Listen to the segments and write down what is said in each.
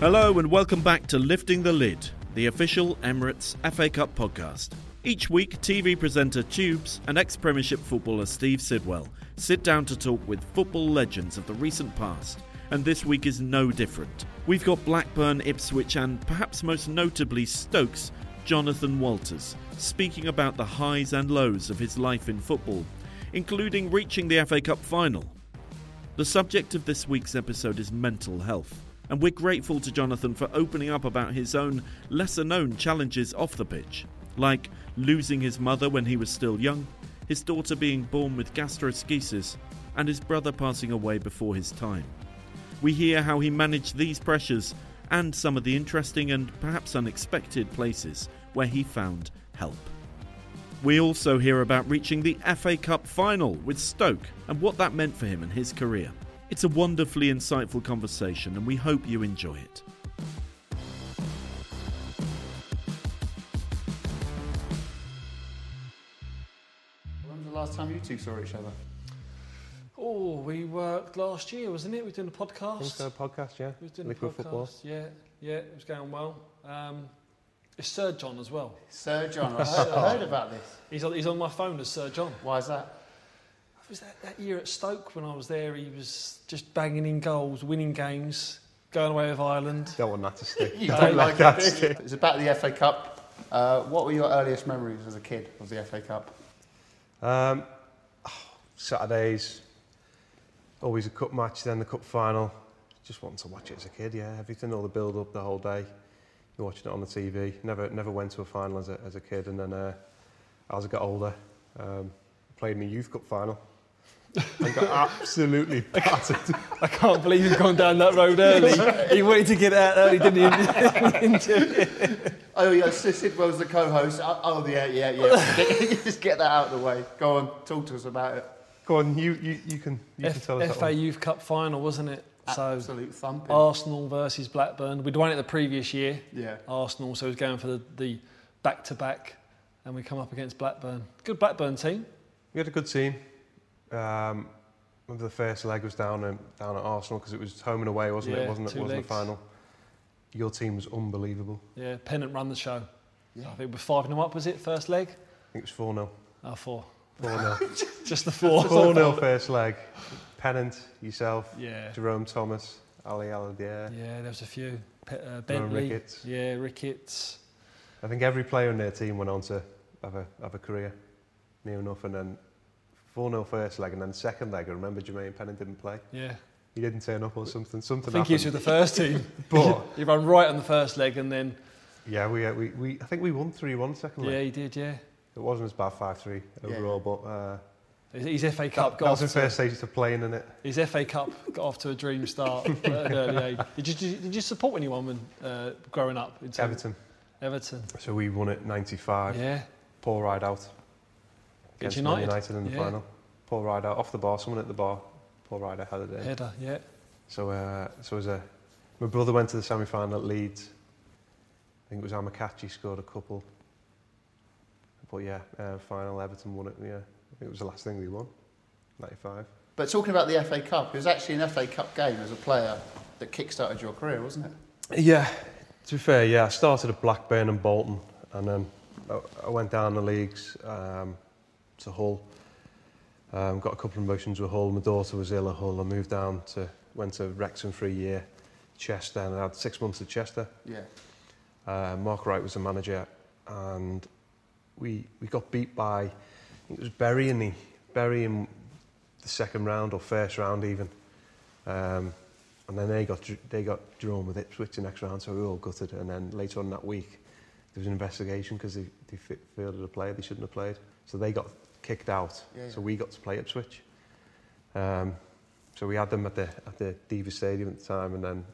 Hello and welcome back to Lifting the Lid, the official Emirates FA Cup podcast. Each week, TV presenter Tubes and ex Premiership footballer Steve Sidwell sit down to talk with football legends of the recent past, and this week is no different. We've got Blackburn, Ipswich, and perhaps most notably Stokes, Jonathan Walters, speaking about the highs and lows of his life in football, including reaching the FA Cup final. The subject of this week's episode is mental health and we're grateful to Jonathan for opening up about his own lesser known challenges off the pitch, like losing his mother when he was still young, his daughter being born with gastroschisis, and his brother passing away before his time. We hear how he managed these pressures and some of the interesting and perhaps unexpected places where he found help. We also hear about reaching the FA Cup final with Stoke and what that meant for him and his career. It's a wonderfully insightful conversation, and we hope you enjoy it. When was the last time you two saw each other? Oh, we worked last year, wasn't it? We were doing a podcast. I think so, podcast, yeah. We were doing Liquid a podcast. football. Yeah, yeah, it was going well. Um, it's Sir John as well. Sir John, I heard, I heard about this. He's on, he's on my phone as Sir John. Why is that? Was that that year at Stoke when I was there? He was just banging in goals, winning games, going away with Ireland. Don't want that to stick. You don't don't like that it. do you? It's about the FA Cup. Uh, what were your earliest memories as a kid of the FA Cup? Um, Saturdays, always a cup match, then the cup final. Just wanting to watch it as a kid, yeah. Everything, all the build up the whole day. You're watching it on the TV. Never, never went to a final as a, as a kid, and then uh, as I got older, um, played in the youth cup final. and got absolutely battered. I can't believe you've gone down that road early. he wanted to get out early, didn't he? Oh, yeah, Sid Sidwell's the co-host. Oh, oh, yeah, yeah, yeah. Just get that out of the way. Go on, talk to us about it. Go on, you, you, you can, you can tell us FA. Youth Cup final, wasn't it? So Absolute thumping. Arsenal versus Blackburn. We'd won it the previous year. Yeah. Arsenal, so he was going for the, the back-to-back, and we come up against Blackburn. Good Blackburn team. We had a good team. Um, remember the first leg was down at, down at Arsenal because it was home and away, wasn't Yeah, it? Wasn't it? Wasn't legs. the final? Your team was unbelievable. Yeah, Pennant ran the show. Yeah. I think we're five them up. Was it first leg? I think it was 4 0. Oh, four. 4 0. Just the four. 4 0 first leg. Pennant, yourself, Yeah. Jerome Thomas, Ali Aliadière. Yeah, there was a few. Pe- uh, Bentley. Ricketts. Yeah, Ricketts. I think every player in their team went on to have a, have a career, near enough. And then 4 0 first leg, and then second leg, I remember Jermaine Pennant didn't play. Yeah. He didn't turn up or something. Something. I Something think he was happened. with the first team. But he ran right on the first leg, and then yeah, we, uh, we, we, I think we won 3 1 second leg. yeah, he did. Yeah. It wasn't as bad 5 3 Yeah. overall, but. Uh, His his FA Cup That, got that was off the first stage of playing in it. his FA Cup got off to a dream start at an early age. Did you, did you- did you support anyone when uh, growing up? In Everton. Everton. So we won it 95. Yeah. Paul Rideout. Against Against Man United? United in the Yeah. final. Paul Rideout off the bar. Someone at the bar. Paul Rideout had it in. Header. Yeah. So, uh, so as a, my brother went to the semi final at Leeds. I think it was Amokachi scored a couple. But yeah, uh, final Everton won it. Yeah, I think it was the last thing we won. 95. But talking about the FA Cup, it was actually an FA Cup game as a player that kick-started your career, wasn't it? Yeah, to be fair, yeah, I started at Blackburn and Bolton, and then I, I went down the leagues um, to Hull. Um, got a couple of promotions with Hull. My daughter was ill at Hull. I moved down to went to Wrexham for a year, Chester, and I had six months at Chester. Yeah. Uh, Mark Wright was the manager, and we we got beat by I think it was Bury in the Bury in the second round or first round even, um, and then they got they got drawn with Ipswich the next round, so we were all gutted. And then later on that week, there was an investigation because they, they fielded a player they shouldn't have played, so they got kicked out. Yeah, yeah. So we got to play Ipswich. Um, so we had them at the at the Deva Stadium at the time, and then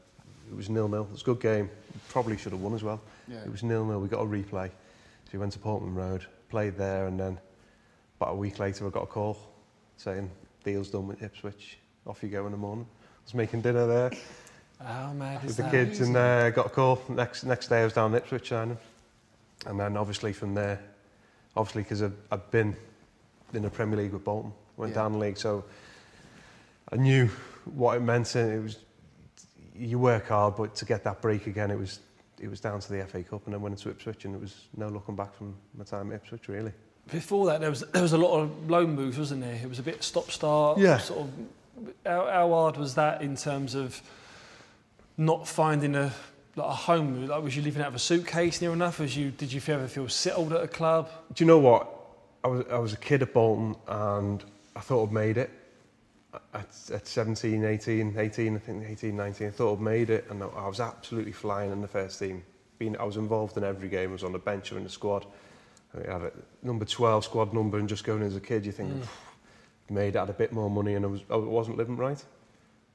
it was nil nil. It was a good game. Probably should have won as well. Yeah. It was nil nil. We got a replay. So we went to Portman Road, played there, and then about a week later, I got a call saying deal's done with Ipswich. Off you go in the morning. I was making dinner there How mad is with the kids, and uh, got a call. Next next day, I was down in Ipswich signing, and then obviously from there, obviously because I've, I've been in the Premier League with Bolton, went Yeah. down the league, so I knew what it meant, and it was you work hard, but to get that break again, it was it was down to the FA Cup, and then went into Ipswich, and it was no looking back from my time at Ipswich, really. Before that, there was there was a lot of loan moves, wasn't there? It was a bit stop start. Yeah. Sort of. How, how hard was that in terms of not finding a like a home? Like, was you living out of a suitcase near enough? Was you did you ever feel settled at a club? Do you know what? I was I was a kid at Bolton, and I thought I'd made it. At, at 17, 18, 18, I think 18, 19, I thought I'd made it, and I was absolutely flying in the first team. Being, I was involved in every game. I was on the bench or in the squad. I had a number 12 squad number, and just going as a kid, you think, Mm. made it, had a bit more money, and I, was, I wasn't living right.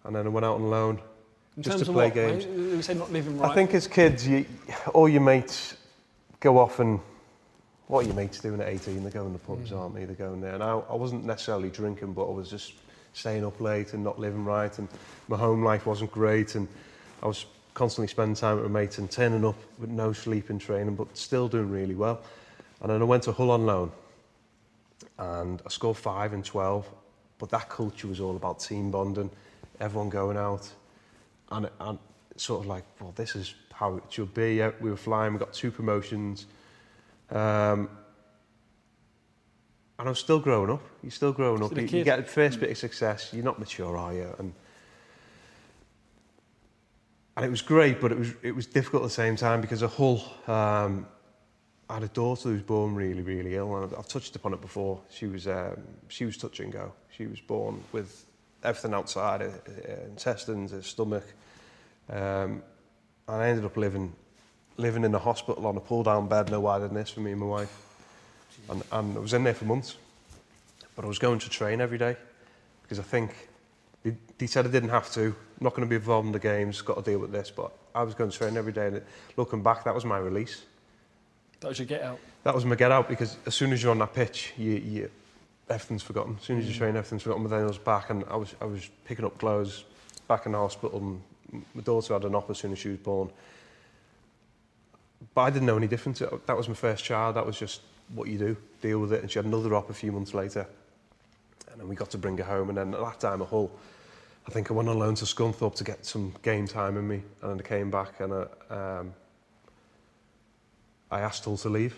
And then I went out on loan. In Just to play what, games. We say not living right. I think as kids, you, all your mates go off and what are your mates doing at 18? They're going to pubs, mm. aren't they? They're going there. And I, I wasn't necessarily drinking, but I was just staying up late and not living right. And my home life wasn't great. And I was constantly spending time with my mates and turning up with no sleep in training, but still doing really well. And then I went to Hull on loan and I scored five and 12. But that culture was all about team bonding, everyone going out. And, and sort of like, well, this is how it should be. We were flying, we got two promotions. Um, and I was still growing up. You're still growing up. Still a You, you get the first bit of success. You're not mature, are you? And and it was great, but it was it was difficult at the same time because a Hull. Um, I had a daughter who was born really, really ill, and I've, I've touched upon it before. She was um, she was touch and go. She was born with everything outside, her, her intestines, her stomach. Um, and I ended up living living in a hospital on a pull down bed, no wider than this for me and my wife. And, and I was in there for months. But I was going to train every day because I think they, they said I didn't have to. I'm not going to be involved in the games, got to deal with this. But I was going to train every day. And it, looking back, that was my release. that was your get out. That was my get out because as soon as you're on that pitch, you, you, everything's forgotten. As soon as you mm. train, everything's forgotten. But then I was back and I was, I was picking up clothes back in the hospital. And my daughter had an op as soon as she was born. But I didn't know any difference. That was my first child. That was just what you do, deal with it. And she had another op a few months later. And then we got to bring her home. And then at that time at Hull, I think I went on loan to Scunthorpe to get some game time in me. And then I came back and I, um, I asked Hull to leave.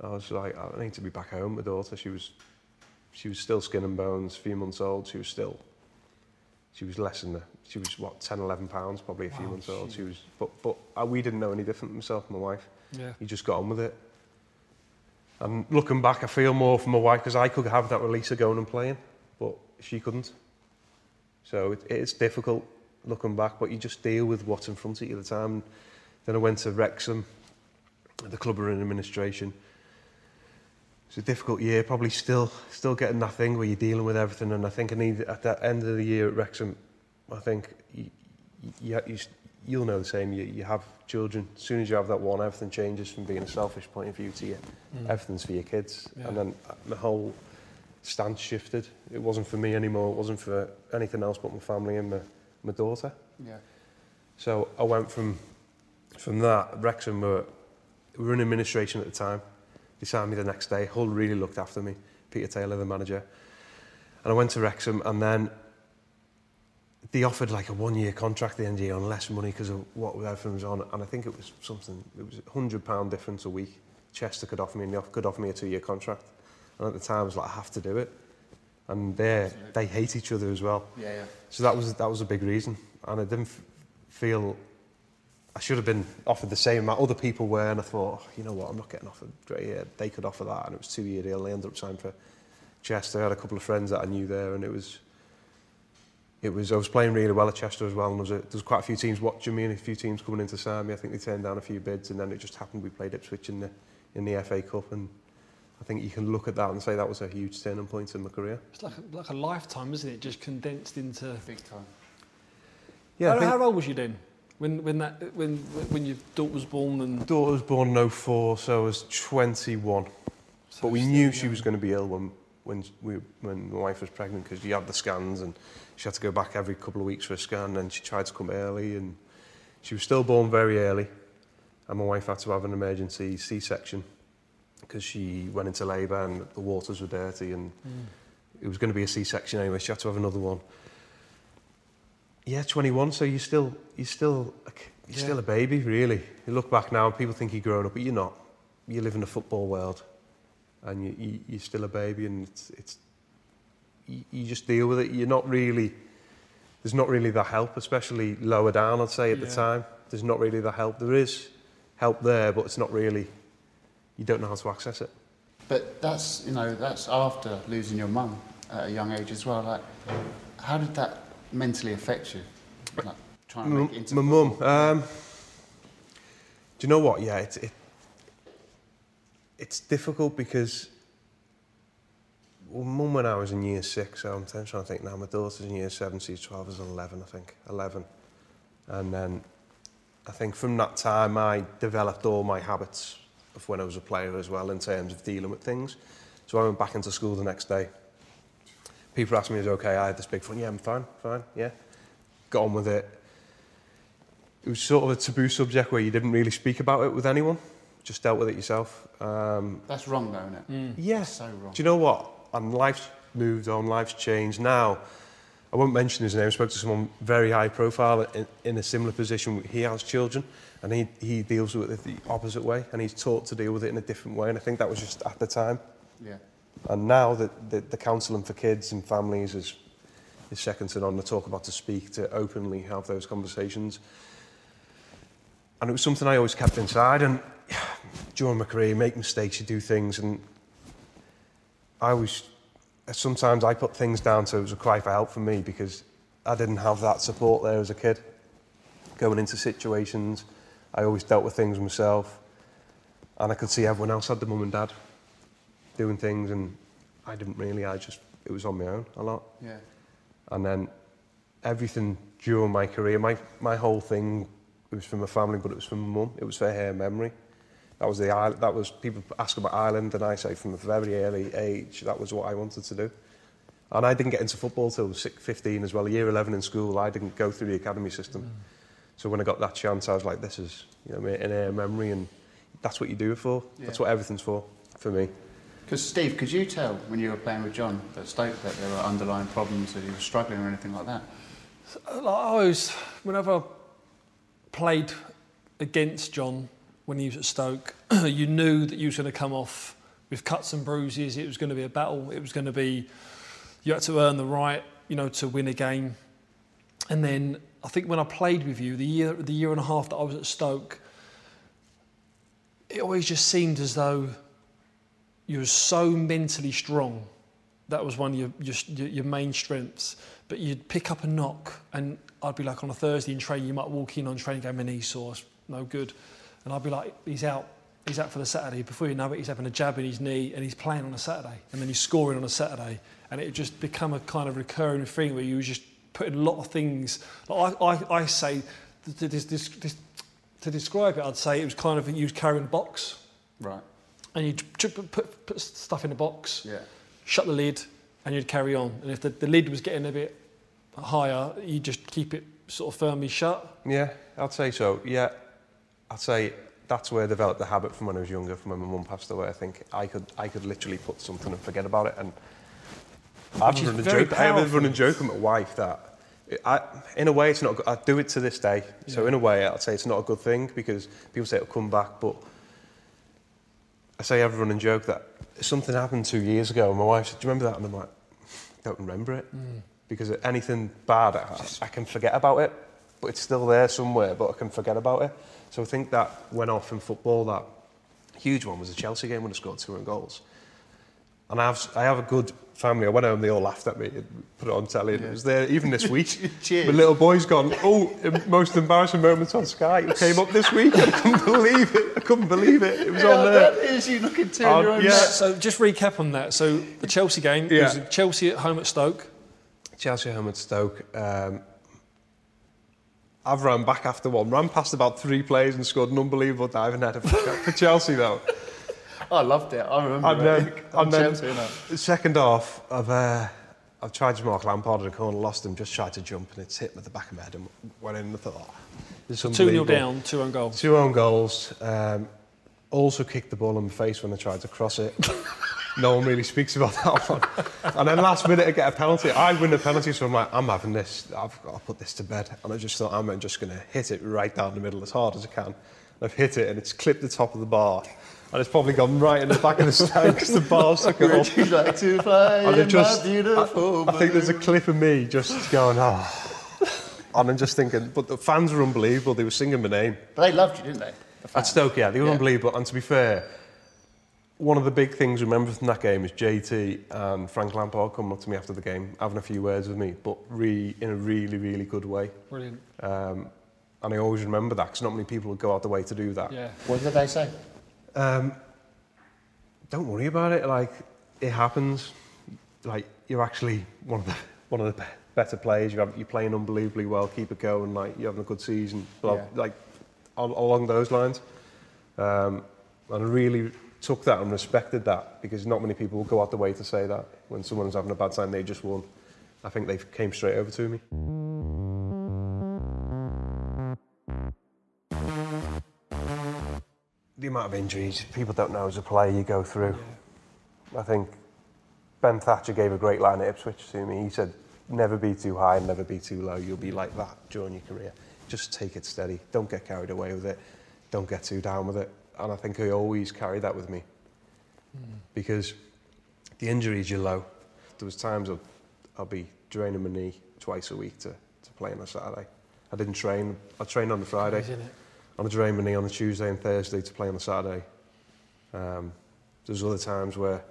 I was like, I need to be back home. with My daughter, she was, she was still skin and bones, a few months old. She was still, she was less than the, she was what, 10, 11 pounds, probably a few Wow, months old. She was, but, but uh, we didn't know any different, myself and my wife. Yeah. You just got on with it. And looking back, I feel more for my wife because I could have that release of going and playing, but she couldn't. So it, it's difficult looking back, but you just deal with what's in front of you at the time. Then I went to Wrexham, the club were in administration. It's a difficult year, probably still still getting that thing where you're dealing with everything. And I think I need at the end of the year at Wrexham, I think you, you, you, you'll know the same. You, you have children. As soon as you have that one, everything changes from being a selfish point of view to you. Mm. Everything's for your kids. Yeah. And then uh, the whole stance shifted. It wasn't for me anymore. It wasn't for anything else but my family and my, my daughter. Yeah. So I went from from that. Wrexham were, we were in administration at the time. They signed me the next day. Hull really looked after me. Peter Taylor, the manager. And I went to Wrexham and then they offered like a one-year contract at the end of the year on less money because of what everything was on. And I think it was something, it was a hundred pound difference a week. Chester could offer me, and they could offer me a two-year contract. And at the time I was like, I have to do it. And they they hate each other as well. Yeah, yeah. So that was that was a big reason, and I didn't feel I should have been offered the same amount. Other people were, and I thought, oh, you know what, I'm not getting offered. Great, yeah, they could offer that, and it was two year deal. And They ended up signing for Chester. I had a couple of friends that I knew there, and it was it was I was playing really well at Chester as well, and there was, a, there was quite a few teams watching me and a few teams coming in to sign me. I think they turned down a few bids, and then it just happened we played Ipswich in the in the FA Cup, and I think you can look at that and say that was a huge turning point in my career. It's like a, like a lifetime, isn't it? Just condensed into. Big time. Yeah, how, think- how old was you then? When when that when when your daughter was born and. daughter was born in 04, so I was 21. But we knew she was going to be ill when when we when my wife was pregnant because she had the scans and she had to go back every couple of weeks for a scan and she tried to come early and she was still born very early and my wife had to have an emergency C-section because she went into labour and the waters were dirty and Mm. it was going to be a C-section anyway. She had to have another one. Yeah, 21. So you're still you're still you're Yeah. still a baby, really. You look back now, and people think you're grown up, but you're not. You live in the football world, and you, you you're still a baby, and it's it's you, you just deal with it. You're not really. There's not really the help, especially lower down. I'd say at the time, there's not really the help. There is help there, but it's not really. You don't know how to access it. But that's you know that's after losing your mum at a young age as well. Like, how did that mentally affect you? Like, trying to make it into My mum. Um, do you know what? Yeah, it's it, it's difficult because well, mum when I was in year six, so I'm trying to think now. My daughter's in year seven, she's 12, is 11, I think, 11. And then I think from that time I developed all my habits of when I was a player as well in terms of dealing with things. So I went back into school the next day. People asked me, is it okay? I had this big fun. Yeah, I'm fine, fine, yeah. Got on with it. It was sort of a taboo subject where you didn't really speak about it with anyone. Just dealt with it yourself. Um, That's wrong, though, isn't it? yeah. That's so wrong. Do you know what? And life's moved on, life's changed. Now, I won't mention his name. I spoke to someone very high profile in, in a similar position. He has children and he, he deals with it the opposite way and he's taught to deal with it in a different way. And I think that was just at the time. Yeah. And now that the, the counselling for kids and families is, is second to none. To talk about to speak, to openly have those conversations. And it was something I always kept inside. And during my career, you make mistakes, you do things. And I was, sometimes I put things down to it was a cry for help for me because I didn't have that support there as a kid. Going into situations, I always dealt with things myself. And I could see everyone else had the mum and dad doing things and I didn't really, I just, it was on my own a lot. Yeah. And then everything during my career, my, my whole thing, it was from my family, but it was from my mum. It was for her memory. That was the island, that was, people ask about Ireland and I say from a very early age, that was what I wanted to do. And I didn't get into football till 15 as well. Year 11 in school, I didn't go through the academy system. Mm. So when I got that chance, I was like, this is, you know, in her memory and that's what you do it for. That's what everything's for, for me. Because Steve, could you tell when you were playing with John at Stoke that there were underlying problems that he was struggling or anything like that? I always, whenever I played against John when he was at Stoke, you knew that you was going to come off with cuts and bruises. It was going to be a battle. It was going to be, you had to earn the right, you know, to win a game. And then I think when I played with you, the year, the year and a half that I was at Stoke, it always just seemed as though you were so mentally strong. That was one of your, your, your main strengths. But you'd pick up a knock, and I'd be like on a Thursday in training, you might walk in on training, go, my knee's sore, no good. And I'd be like, he's out. He's out for the Saturday. Before you know it, he's having a jab in his knee and he's playing on a Saturday. And then he's scoring on a Saturday. And it just become a kind of recurring thing where you just putting a lot of things. Like I, I, I say, to, to describe it, I'd say it was kind of you carrying a box Right. And you'd put, put, put stuff in a box, Yeah. shut the lid, and you'd carry on. And if the, the lid was getting a bit higher, you'd just keep it sort of firmly shut. Yeah, I'd say so. Yeah, I'd say that's where I developed the habit from when I was younger, from when my mum passed away. I think I could, I could literally put something and forget about it. And I've Which is run a very joke. I have a powerful. running joke with my wife that, I, in a way, it's not. good. I do it to this day. So Yeah. in a way, I'd say it's not a good thing because people say it'll come back, but I say have running joke that something happened two years ago, and my wife said, "Do you remember that?" And I'm like, I "Don't remember it." Mm. because anything bad, I, I can forget about it, but it's still there somewhere, but I can forget about it. So I think that went off in football. That huge one was the Chelsea game when I scored two goals. And I have, I have a good family. I went home, they all laughed at me, and put it on telly, and it was there even this week. Cheers. My little boy's gone, oh, most embarrassing moments on Sky. It came up this week. I couldn't believe it. I couldn't believe it. It was on there. that is you looking to your own yeah. So just recap on that. So the Chelsea game, it was Chelsea at home at Stoke. Chelsea home at Stoke. Um, I've run back after one, ran past about three players and scored an unbelievable diving header for, for Chelsea though. I loved it. I remember And it. then, I'm and then Chelsea, the second half, I've, uh, I've tried to mark Lampard in a corner, lost him, just tried to jump and it's hit me at the back of my head and went in and I thought, oh, this is 2 0 down, two on goal. Two own goals. Um, also kicked the ball in my face when I tried to cross it. no one really speaks about that one. and then last minute I get a penalty. I win the penalty, so I'm like, I'm having this. I've got to put this to bed. And I just thought, I'm just going to hit it right down the middle as hard as I can. I've hit it, and it's clipped the top of the bar. And it's probably gone right in the back of the stand because the bar stuck it up. Would you like to fly And in just, beautiful I, I think there's a clip of me just going, oh. And I'm just thinking, but the fans were unbelievable. They were singing my name. But they loved you, didn't they? The At. Stoke, yeah, they were Yeah. unbelievable. And to be fair, one of the big things I remember from that game is JT and Frank Lampard coming up to me after the game, having a few words with me, but re, in a really, really good way. Brilliant. Um, and I always remember that because not many people would go out the way to do that. Yeah. What did they say? Um, don't worry about it. Like it happens. Like you're actually one of the one of the better players. You have, you're playing unbelievably well. Keep it going. Like you're having a good season. Blah, Yeah. Like al- along those lines. Um, and I really took that and respected that because not many people will go out the way to say that when someone's having a bad time. They just won. I think they came straight over to me. The amount of injuries people don't know as a player you go through. I think Ben Thatcher gave a great line at Ipswich to me. He said, never be too high and never be too low. You'll be like that during your career. Just take it steady. Don't get carried away with it. Don't get too down with it. And I think I always carry that with me. Because the injuries you're low. There was times I'd, I'll be draining my knee twice a week to, to play on a Saturday. I didn't train. I trained on the Friday. It? I'm knee on the Tuesday and Thursday to play on the Saturday. Um, there's other times where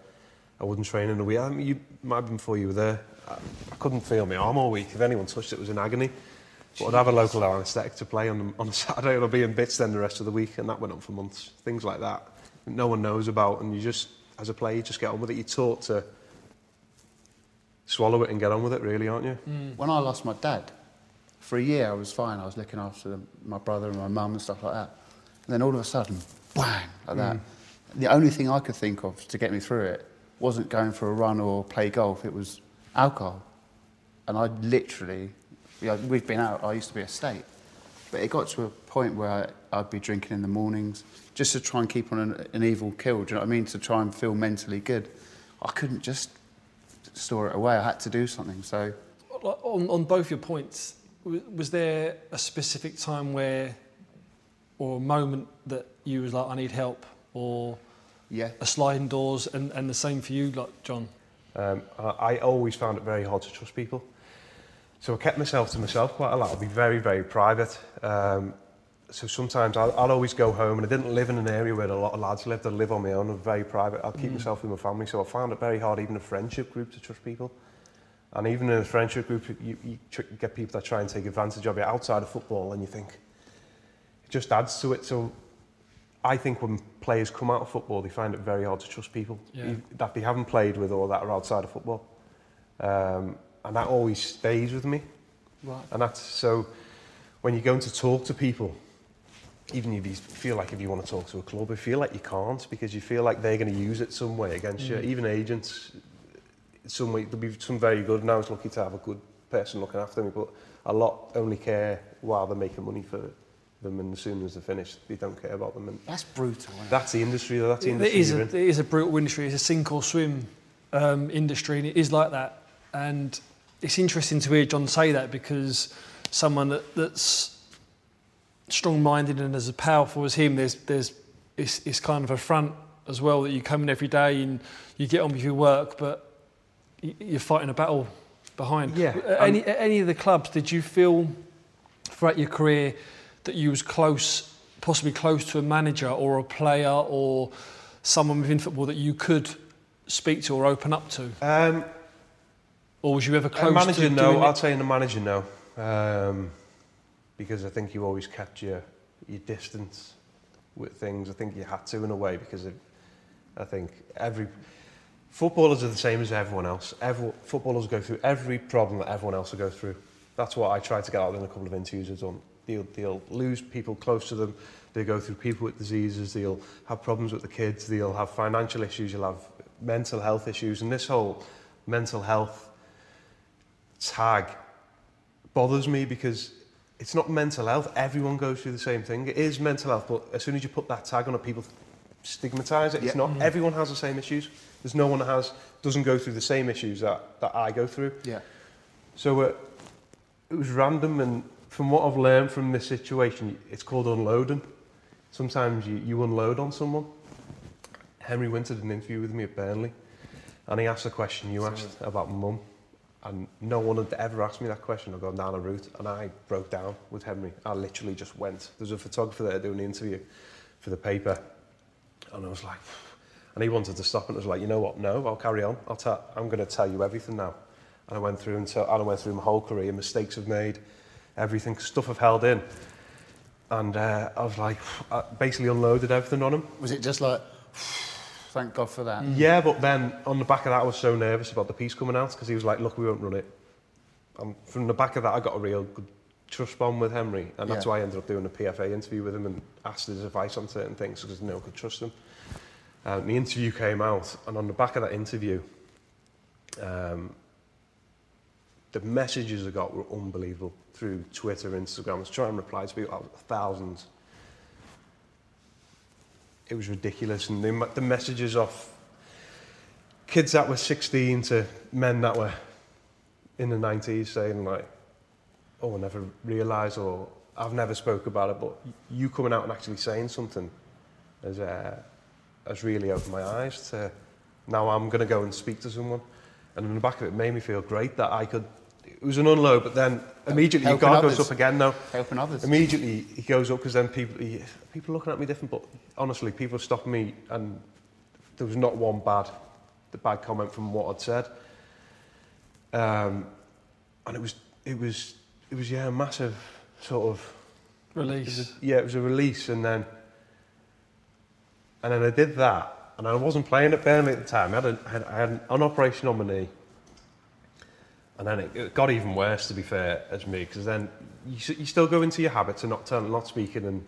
I wouldn't train in the week. I mean, you might have been before you were there. I, I couldn't feel my arm all week. If anyone touched it, it was in agony. But I'd have a local anaesthetic to play on the, on the Saturday and I'd be in bits then the rest of the week, and that went on for months. Things like that no one knows about, and you just, as a player, you just get on with it. You're taught to swallow it and get on with it, really, aren't you? When I lost my dad, for a year I was fine. I was looking after them, my brother and my mum and stuff like that. And then all of a sudden, bang, like that. Mm. The only thing I could think of to get me through it wasn't going for a run or play golf. It was alcohol. And I literally, you know, we've been out. I used to be a state, but it got to a point where I, I'd be drinking in the mornings just to try and keep on an, an evil kill. Do you know what I mean? To try and feel mentally good. I couldn't just store it away. I had to do something. So On, on both your points, was there a specific time where, or a moment that you was like, I need help, or yeah, a sliding doors, and, and the same for you, like John? Um, I, I always found it very hard to trust people. So I kept myself to myself quite a lot. I'd be very, very private. Um, so sometimes I'll, I'll always go home, and I didn't live in an area where a lot of lads lived. I live on my own. I'm very private. I'll keep myself with my family. So I found it very hard, even a friendship group, to trust people. And even in a friendship group, you, you get people that try and take advantage of you outside of football, and you think it just adds to it. So I think when players come out of football, they find it very hard to trust people Yeah. that they haven't played with or that are outside of football. Um, and that always stays with me. right. And that's so when you're going to talk to people, even if you feel like if you want to talk to a club, you feel like you can't because you feel like they're going to use it some way against you. Even agents, some way, there'll be some very good. And I was lucky to have a good person looking after me, but a lot only care while they're making money for them, and as soon as they're finished, they don't care about them. And That's brutal. It? that's the industry. That's the industry is, you're a, it is a brutal industry. It's a sink or swim um, industry, and it is like that. And it's interesting to hear John say that because someone that, that's strong-minded and as powerful as him, there's, there's, it's, it's kind of a front as well that you come in every day and you get on with your work, but you're fighting a battle behind. Yeah, At Any, at any of the clubs, did you feel throughout your career that you was close, possibly close to a manager or a player or someone within football that you could speak to or open up to? Um, Or was you ever close? To a manager, to no. I'll tell you, in the manager, no. Um, because I think you always kept your, your distance with things. I think you had to in a way because of, I think every footballers are the same as everyone else. Every, footballers go through every problem that everyone else will go through. That's what I tried to get out in a couple of interviews I've done. They'll, they'll lose people close to them. They go through people with diseases. They'll have problems with the kids. They'll have financial issues. You'll have mental health issues. And this whole mental health tag bothers me because it's not mental health. Everyone goes through the same thing. It is mental health, but as soon as you put that tag on it, people stigmatise it. It's not. Everyone has the same issues. There's no one that has doesn't go through the same issues that, that I go through. Yeah. So uh, it was random, and from what I've learned from this situation, it's called unloading. Sometimes you, you unload on someone. Henry Winter did an interview with me at Burnley, and he asked the question you asked about mum, and no one had ever asked me that question. I've gone down a route, and I broke down with Henry. I literally just went. There's a photographer there doing the interview for the paper, and I was like, and he wanted to stop, and I was like, you know what? No, I'll carry on. I'll tell. I'm going to tell you everything now. And I went through and, tell, and I went through my whole career, mistakes I've made, everything, stuff I've held in. And uh, I was like, I basically unloaded everything on him. Was it just like, thank God for that? Yeah, but then on the back of that, I was so nervous about the piece coming out because he was like, look, we won't run it. And from the back of that, I got a real good trust bond with Henry. And that's Yeah. why I ended up doing a PFA interview with him and asked his advice on certain things because knew I could trust him. Um, the interview came out, and on the back of that interview, um, the messages I got were unbelievable through Twitter, Instagram. I was trying to reply to people, thousands. It was ridiculous. And the, the messages off kids that were 16 to men that were in the 90s saying like, oh, I never realised or I've never spoke about it, but you coming out and actually saying something has, uh, has really opened my eyes to now I'm going to go and speak to someone. And in the back of it made me feel great that I could, it was an unload, but then immediately Helping guard goes up again now. Helping others. Immediately he goes up because then people he, people are looking at me different. But honestly, people stopped me, and there was not one bad the bad comment from what I'd said. Um, and it was it was it was yeah a massive sort of it Release. a, yeah it was a release, and then and then I did that, and I wasn't playing at Burnley at the time. I had, a, I had, I had an operation on my knee. And then it, it got even worse, to be fair, as me, because then you, you still go into your habits of not telling, not speaking, and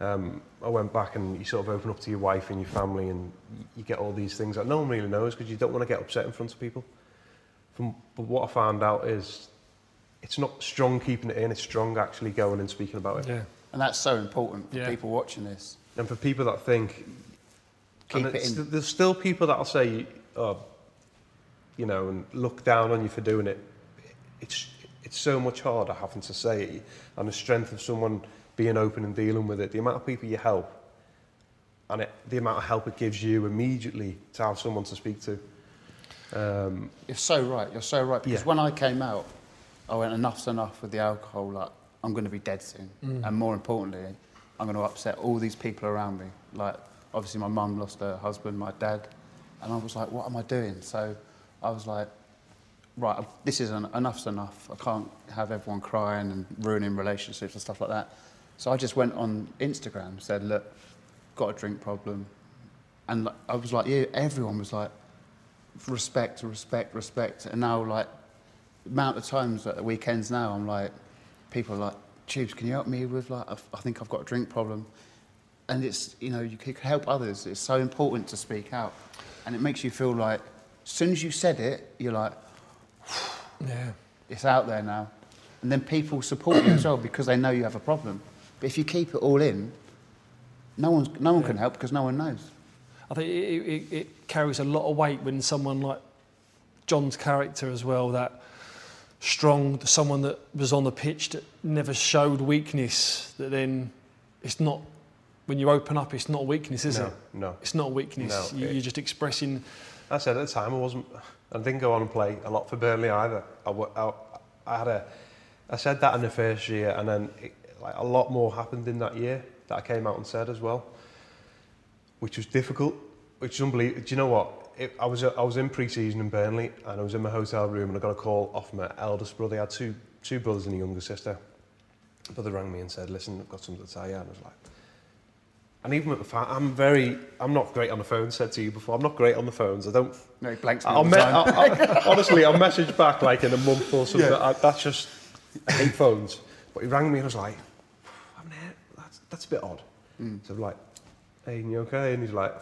um, I went back and you sort of open up to your wife and your family, and you get all these things that no one really knows because you don't want to get upset in front of people. From, but what I found out is it's not strong keeping it in, it's strong actually going and speaking about it. Yeah. And that's so important for Yeah. people watching this. And for people that think, Keep it in. There's still people that'll say, oh, you know, and look down on you for doing it. It's it's so much harder having to say it, and the strength of someone being open and dealing with it. The amount of people you help, and it, the amount of help it gives you immediately to have someone to speak to. Um, You're so right. You're so right. Because Yeah. when I came out, I went enough's enough with the alcohol. Like I'm going to be dead soon, mm. and more importantly, I'm going to upset all these people around me. Like obviously, my mum lost her husband, my dad, and I was like, what am I doing? So I was like, right, this is en- enough's enough. I can't have everyone crying and ruining relationships and stuff like that. So I just went on Instagram, said, look, got a drink problem, and I was like, yeah, everyone was like respect, respect, respect. And now, like, amount of times at the weekends now, I'm like, people are like, Tubes, can you help me with, like, I've- think I've got a drink problem. And it's, you know, you can help others. It's so important to speak out. And it makes you feel like, as soon as you said it, you're like, Yeah. it's out there now. And then people support you as well because they know you have a problem. But if you keep it all in, no, one's, no one can help because no one knows. I think it, it, it carries a lot of weight when someone like John's character as well, that strong, someone that was on the pitch that never showed weakness, that then it's not, when you open up, it's not weakness, is no, it? no. It's not weakness. No, you, you're just expressing, I said at the time I wasn't. I didn't go on and play a lot for Burnley either. I, I, I had a. I said that in the first year, and then it, like a lot more happened in that year that I came out and said as well, which was difficult, which is unbelievable. Do you know what? It, I was I was in pre-season in Burnley, and I was in my hotel room, and I got a call off my eldest brother. I had two two brothers and a younger sister. My Brother rang me and said, "Listen, I've got something to tell you." And I was like. And even with the fa- I'm very, I'm not great on the phone. Said to you before, I'm not great on the phones. I don't No, he blanks me I'll all the me- time. I, I, honestly, I'll message back like in a month or something. Yeah. I, that's just, I hate phones. But he rang me and I was like, I haven't that's, that's a bit odd. Hmm. So I'm like, hey, you okay? And he's like,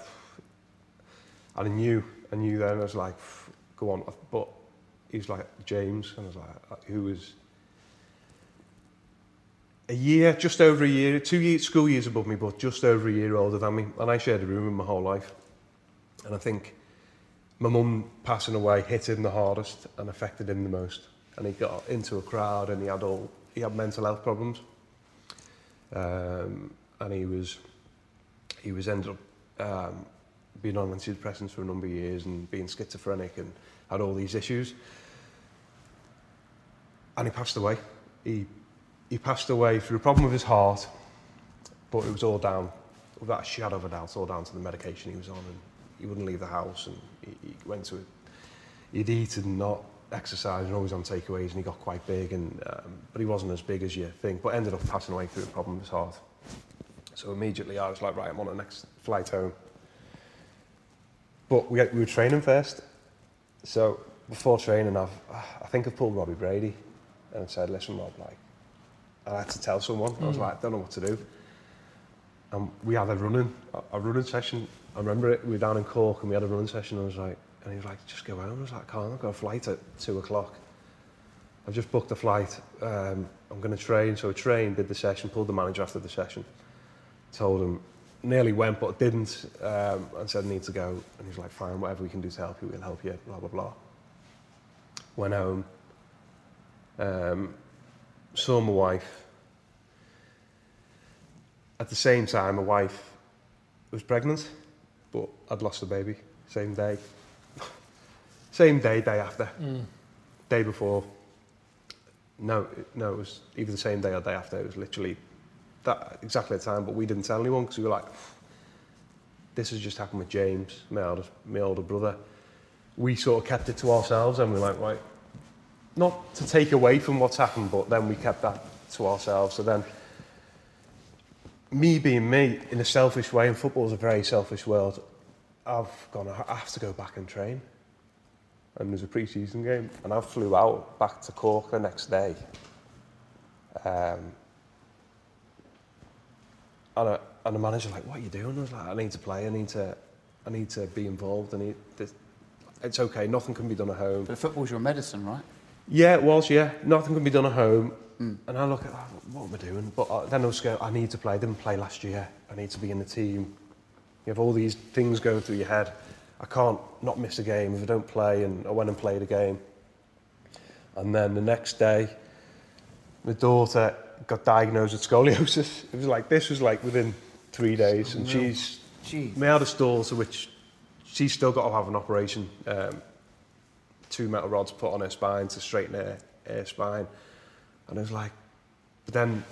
and I knew, I knew then, I was like, go on. But he's like, James, and I was like, who is, a year, just over a year, two year, school years above me, but just over a year older than me. And I shared a room with him my whole life. And I think my mum passing away hit him the hardest and affected him the most. And he got into a crowd and he had all he had mental health problems. Um, and he was he was ended up um, being on antidepressants for a number of years and being schizophrenic and had all these issues. And he passed away. He he passed away through a problem with his heart, but it was all down, without a shadow of a doubt, all down to the medication he was on. And he wouldn't leave the house and he, he went to it. He'd eat and not exercise and always on takeaways and he got quite big and um, but he wasn't as big as you think but ended up passing away through a problem with his heart so immediately I was like right I'm on the next flight home but we, we were training first so before training I've, I think I've pulled Robbie Brady and I said listen Rob like I had to tell someone I was like I don't know what to do and we had a running a, running session I remember it we were down in Cork and we had a running session and I was like And he was like, just go home. I was like, can't, I've got a flight at two o'clock. I've just booked a flight. Um, I'm going to train. So I trained, did the session, pulled the manager after the session. Told him, nearly went, but didn't, um, and said, I need to go. And he's like, fine, whatever we can do to help you, we'll help you, blah, blah, blah. Went home. Um, saw my wife. At the same time, my wife was pregnant, but I'd lost the baby, same day. Same day, day after. Mm. Day before. No, no, it was either the same day or day after. It was literally that exactly the time, but we didn't tell anyone because we were like, this has just happened with James, my older, my older brother. We sort of kept it to ourselves and we were like, right, not to take away from what's happened, but then we kept that to ourselves. So then, me being me in a selfish way, and football is a very selfish world, I've gone, I have to go back and train. And there's a pre-season game, and I flew out back to Cork the next day. Um, and, a, and the manager like, what are you doing? I was like, I need to play, I need to, I need to be involved, I need this. It's okay, nothing can be done at home. But football's your medicine, right? Yeah, it was, yeah. Nothing can be done at home. Mm. And I look at, oh, what am I doing? But uh, then I was going, I need to play. I didn't play last year. I need to be in the team. You have all these things going through your head. I can't not miss a game if I don't play. And I went and played a game. And then the next day, my daughter got diagnosed with scoliosis. It was like, this was like within three days. And she's Jeez. my eldest daughter, which she's still got to have an operation. Um, two metal rods put on her spine to straighten her, her spine. And I was like, but then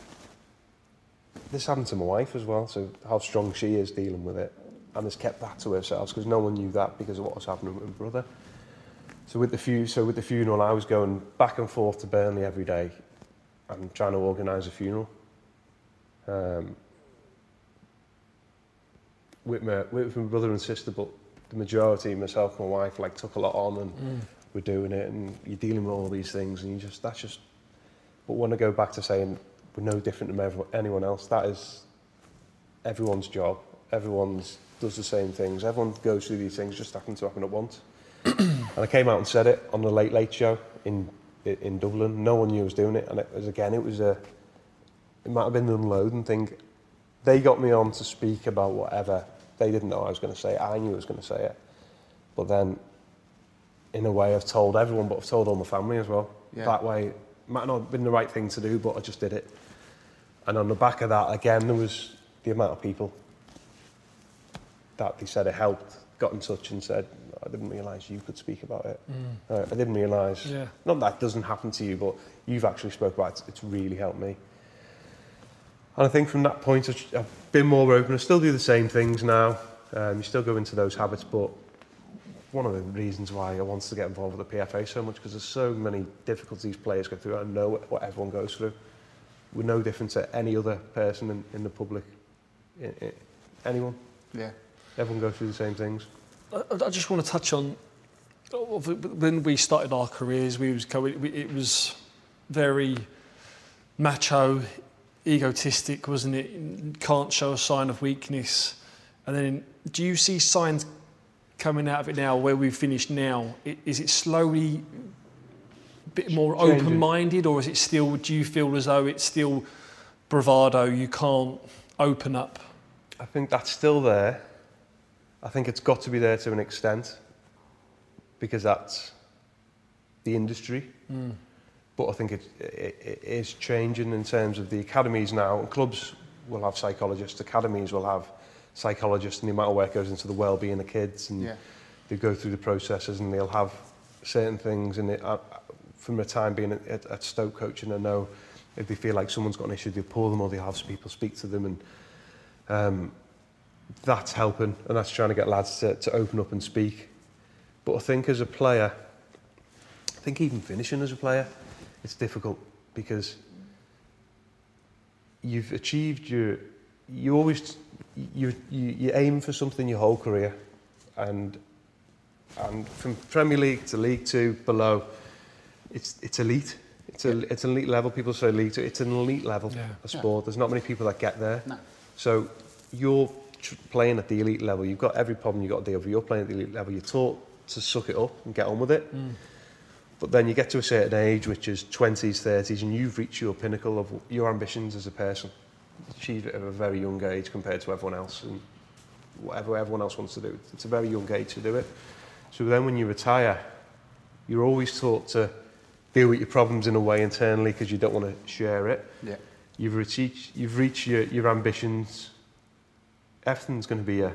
this happened to my wife as well, so how strong she is dealing with it. And has kept that to herself because no one knew that because of what was happening with my brother. So with the fu- so with the funeral, I was going back and forth to Burnley every day and trying to organise a funeral. Um, with my with my brother and sister, but the majority, myself and my wife, like took a lot on and Mm. we're doing it, and you're dealing with all these things, and you just that's just. But when I go back to saying we're no different everyone, anyone else, that is everyone's job. Everyone's does the same things. Everyone goes through these things, just happen to happen at once. and I came out and said it on the Late Late Show in in Dublin. No one knew I was doing it, and it was again, it was a. It might have been an unloading thing. They got me on to speak about whatever. They didn't know I was going to say it. I knew I was going to say it. But then, in a way, I've told everyone, but I've told all my family as well. Yeah. That way, it might not have been the right thing to do, but I just did it. And on the back of that, again, there was the amount of people that they said it helped, got in touch and said, I didn't realise you could speak about it. Mm. Uh, I didn't realise, Yeah. not that doesn't happen to you, but you've actually spoke about it. It's really helped me. And I think from that point, I've- I've been more open. I still do the same things now. Um, you still go into those habits, but one of the reasons why I wanted to get involved with the PFA so much because there's so many difficulties players go through. I know what- what everyone goes through. We're no different to any other person in, in the public. I, I, anyone. Yeah. Everyone goes through the same things. I, I just want to touch on oh, when we started our careers. We was it was very macho, egotistic, wasn't it? Can't show a sign of weakness. And then, do you see signs coming out of it now, where we've finished now? Is it slowly a bit more open-minded, or is it still? Do you feel as though it's still bravado. You can't open up. I think that's still there. I think it's got to be there to an extent because that's the industry. Mm. But I think it, it, it is changing in terms of the academies now. Clubs will have psychologists, academies will have psychologists, and the amount of work goes into the well-being of kids, and Yeah. they go through the processes, and they'll have certain things. And it, from the time being at, at, at Stoke coaching, I know if they feel like someone's got an issue, they'll pull them, or they'll have people speak to them, and um, that's helping, and that's trying to get lads to, to open up and speak. But I think as a player, I think even finishing as a player, it's difficult because you've achieved your, you always, you, you, you aim for something your whole career, and and from Premier League to League Two below, it's it's elite. It's a it's an elite level. People say League Two. It's an elite level Yeah. of sport. There's not many people that get there. No. So you're tr- playing at the elite level. You've got every problem you've got to deal with. You're playing at the elite level. You're taught to suck it up and get on with it. Hmm. But then you get to a certain age, which is 20s, 30s, and you've reached your pinnacle of your ambitions as a person. Achieve it at a very young age compared to everyone else, and whatever everyone else wants to do. It's a very young age to do it. So then when you retire, you're always taught to deal with your problems in a way internally because you don't want to share it. Yeah. You've reached, you've reached your, your ambitions. Everything's going to be a,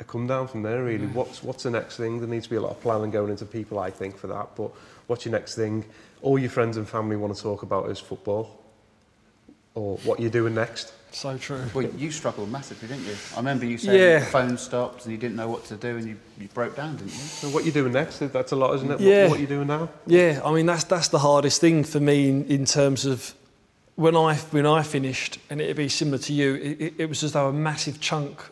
a come down from there, really. What's, what's the next thing? There needs to be a lot of planning going into people, I think, for that. But what's your next thing? All your friends and family want to talk about is football or what you're doing next. So true. Well, you struggled massively, didn't you? I remember you saying Yeah. the phone stopped and you didn't know what to do and you, you broke down, didn't you? So what you're doing next, that's a lot, isn't it? Yeah. What, what you're doing now? Yeah, I mean that's that's the hardest thing for me in, in terms of when I when I finished, and it'd be similar to you. It, it, it was as though a massive chunk,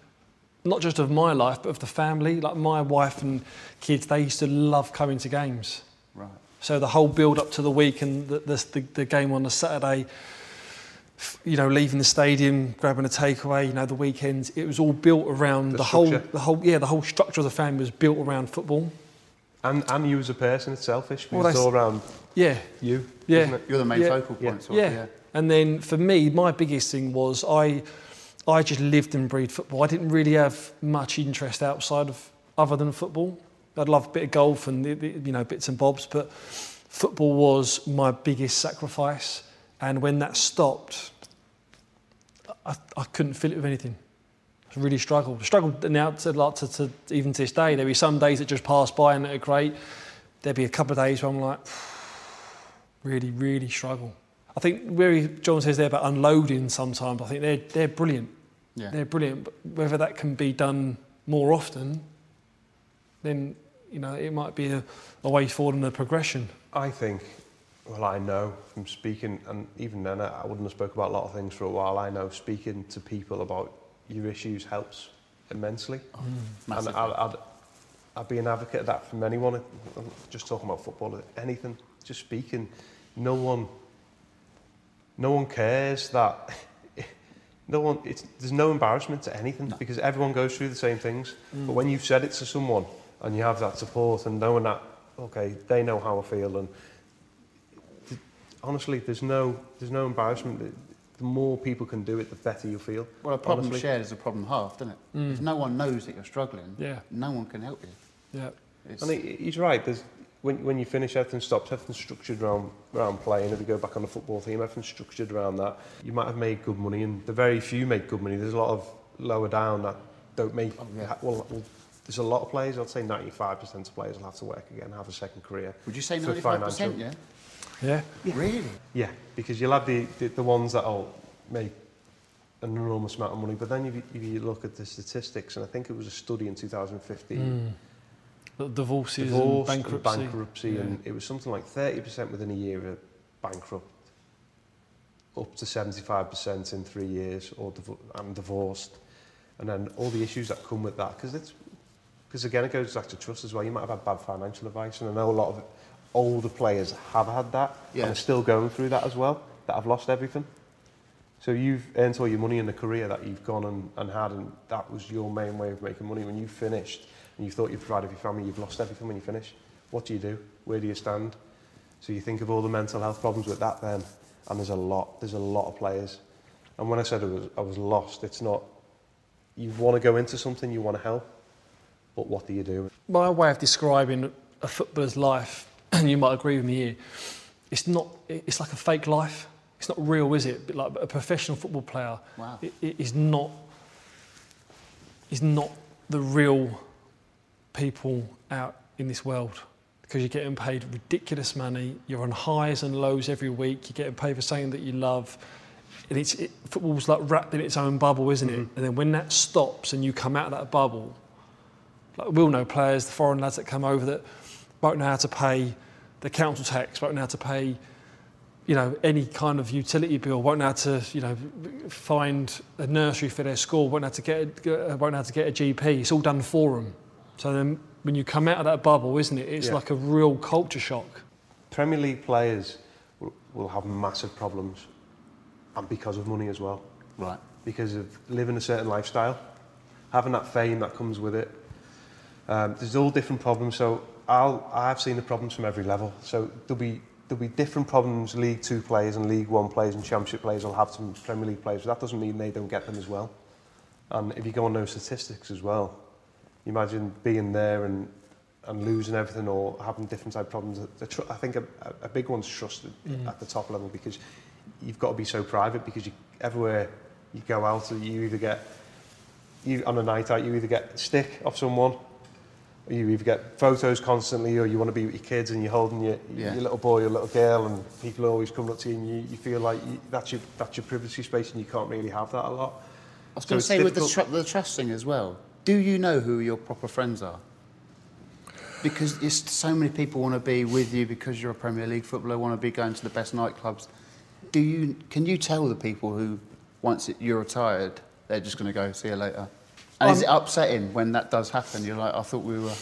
not just of my life, but of the family. Like my wife and kids, they used to love coming to games. Right. So the whole build up to the week and the, the, the, the game on the Saturday, you know, leaving the stadium, grabbing a takeaway, you know, the weekends, it was all built around The the, whole, the whole, yeah, the whole structure of the family was built around football. And, and you as a person, it's selfish because Well, it's all around Yeah, you, Yeah. isn't it? You're the main Yeah. focal Yeah. point. Sort of, yeah. And then for me, my biggest thing was I, I just lived and breathed football. I didn't really have much interest outside of other than football. I'd love a bit of golf and you know bits and bobs, but football was my biggest sacrifice. And when that stopped, I, I couldn't fill it with anything. I really struggled. Struggled now to, like, to, to even to this day. There'd be some days that just pass by and that are great. There'd be a couple of days where I'm like, really, really struggle. I think where John says there about unloading sometimes, I think they're, they're brilliant. Yeah. They're brilliant. But whether that can be done more often, then, you know, it might be a, a way forward and a progression. I think, well, I know from speaking, and even then, I I wouldn't have spoke about a lot of things for a while. I know speaking to people about your issues helps immensely. Oh, mm. and I'd, I'd, I'd be an advocate of that from anyone. Just talking about football, anything, just speaking. No one, no one cares that. No one, it's, there's no embarrassment to anything because everyone goes through the same things. But mm. when you've said it to someone and you have that support and knowing that, okay, they know how I feel and th- honestly, there's no, there's no embarrassment. The- The more people can do it, the better you feel. Well, a problem honestly. shared is a problem halved, doesn't it? If mm. no one knows that you're struggling, Yeah. no one can help you. Yeah. It's, And he, he's right. There's, when, when you finish, everything stops. Everything's structured around, around playing. If you go back on the football team, everything's structured around that. You might have made good money, and the very few make good money. There's a lot of lower down that don't make. Oh, yeah. well, well, there's a lot of players. I'd say 95% of players will have to work again, have a second career. would you say for 95%? financial- Yeah? Yeah. Really? Yeah, because you'll have the, the, the ones that will make an enormous amount of money. But then if you, if you look at the statistics, and I think it was a study in 2015. Mm. The divorces divorce and bankruptcy. and bankruptcy Yeah. and it was something like 30% within a year are bankrupt up to 75% in three years or div- and divorced and then all the issues that come with that because it's because again it goes back to trust as well you might have had bad financial advice and I know a lot of older players have had that Yeah. and are still going through that as well that have lost everything so you've earned all your money in the career that you've gone and, and had and that was your main way of making money when you finished and you thought you provided for your family, you've lost everything when you finish. What do you do? Where do you stand? So you think of all the mental health problems with that then, and there's a lot, there's a lot of players. And when I said I was, I was lost, it's not, you want to go into something, you want to help, but what do you do? My way of describing a footballer's life, and you might agree with me here, it's not. It's like a fake life. It's not real, is it? But like a professional football player Wow. i- i- is not. Is not the real people out in this world because you're getting paid ridiculous money. You're on highs and lows every week. You're getting paid for something that you love. And it's it, football's like wrapped in its own bubble, isn't it? Mm-hmm. And then when that stops and you come out of that bubble, like we'll know players, the foreign lads that come over that won't know how to pay the council tax, won't know how to pay, you know, any kind of utility bill, won't know how to, you know, find a nursery for their school, won't know how to get, a, won't know how to get a GP. It's all done for them. So then when you come out of that bubble, isn't it? It's Yeah. like a real culture shock. Premier League players will, have massive problems, and because of money as well. Right. because of living a certain lifestyle, having that fame that comes with it. Um, there's all different problems. So I'll, I've seen the problems from every level. So there'll be there'll be different problems. League Two players and League One players and Championship players will have some Premier League players. But that doesn't mean they don't get them as well. And if you go on those statistics as well, imagine being there and and losing everything or having different type of problems. The tr- I think a, a big one's trust mm. at the top level because you've got to be so private because you, everywhere you go out, you either get you on a night out, you either get stick off someone, or you either get photos constantly, or you want to be with your kids and you're holding your, Yeah. your little boy or little girl, and people are always coming up to you, and you, you feel like you, that's your that's your privacy space, and you can't really have that a lot. I was So going to it's say with the, difficult- tr- the trust thing as well. Do you know who your proper friends are? Because so many people want to be with you because you're a Premier League footballer, want to be going to the best nightclubs. Do you? Can you tell the people who, once it, you're retired, they're just going to go see you later? And is Um, it upsetting when that does happen? You're like, I thought we were.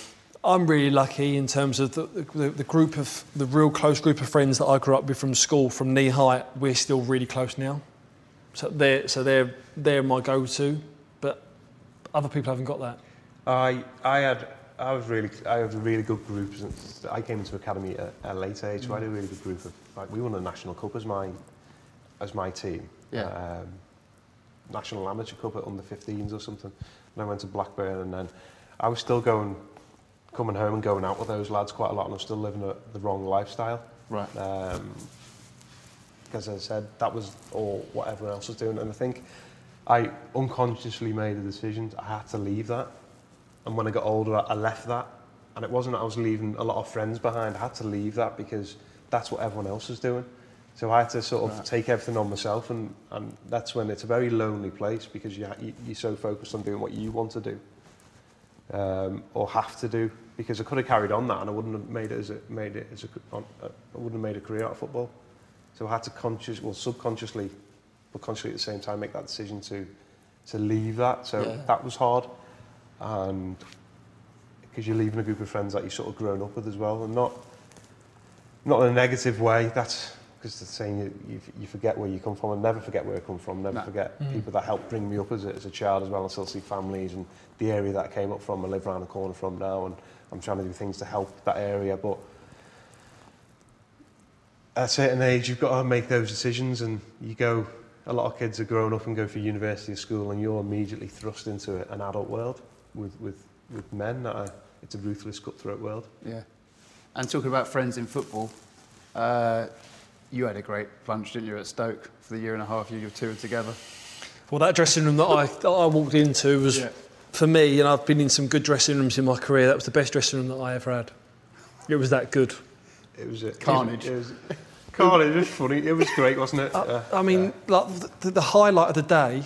I'm really lucky in terms of the, the, the group of the real close group of friends that I grew up with from school, from knee height. We're still really close now, so they're so they're they're my go-to. Other people haven't got that. I I had I was really I had a really good group. I came into academy at a late age, so I had a really good group of like we won a national cup as my as my team. Yeah. Um, national amateur cup at under 15s or something. And I went to Blackburn and then I was still going coming home and going out with those lads quite a lot and I was still living a, the wrong lifestyle. Right. Um, because as I said, that was all what everyone else was doing. And I think I unconsciously made a decision. I had to leave that. And when I got older, I left that. And it wasn't that I was leaving a lot of friends behind. I had to leave that because that's what everyone else was doing. So I had to sort of Right. take everything on myself. And, and that's when it's a very lonely place because you, you, you're so focused on doing what you want to do um, or have to do. Because I could have carried on that and I wouldn't have made it as a, made it as a, uh, I wouldn't have made a career out of football. So I had to conscious, well, subconsciously, but consciously at the same time, make that decision to to leave that. So Yeah. that was hard, and because you're leaving a group of friends that you sort of grown up with as well, and not not in a negative way. That's because the saying you, you you forget where you come from, and never forget where I come from. Never No. forget mm. people that helped bring me up as a, as a child as well. I still see families and the area that I came up from. I live around the corner from now, and I'm trying to do things to help that area, but at a certain age, you've got to make those decisions, and you go. A lot of kids are growing up and go for university or school, and you're immediately thrust into an adult world with with with men. That are, it's a ruthless, cutthroat world. Yeah. And talking about friends in football, uh, you had a great lunch, didn't you, at Stoke for the year and a half you were toured together? Well, that dressing room that I that I walked into was Yeah. for me, and I've been in some good dressing rooms in my career. That was the best dressing room that I ever had. It was that good. It was a, Carnage. It was, it was carnage. It was funny. It was great, wasn't it? I, Uh, I mean, like the, the highlight of the day,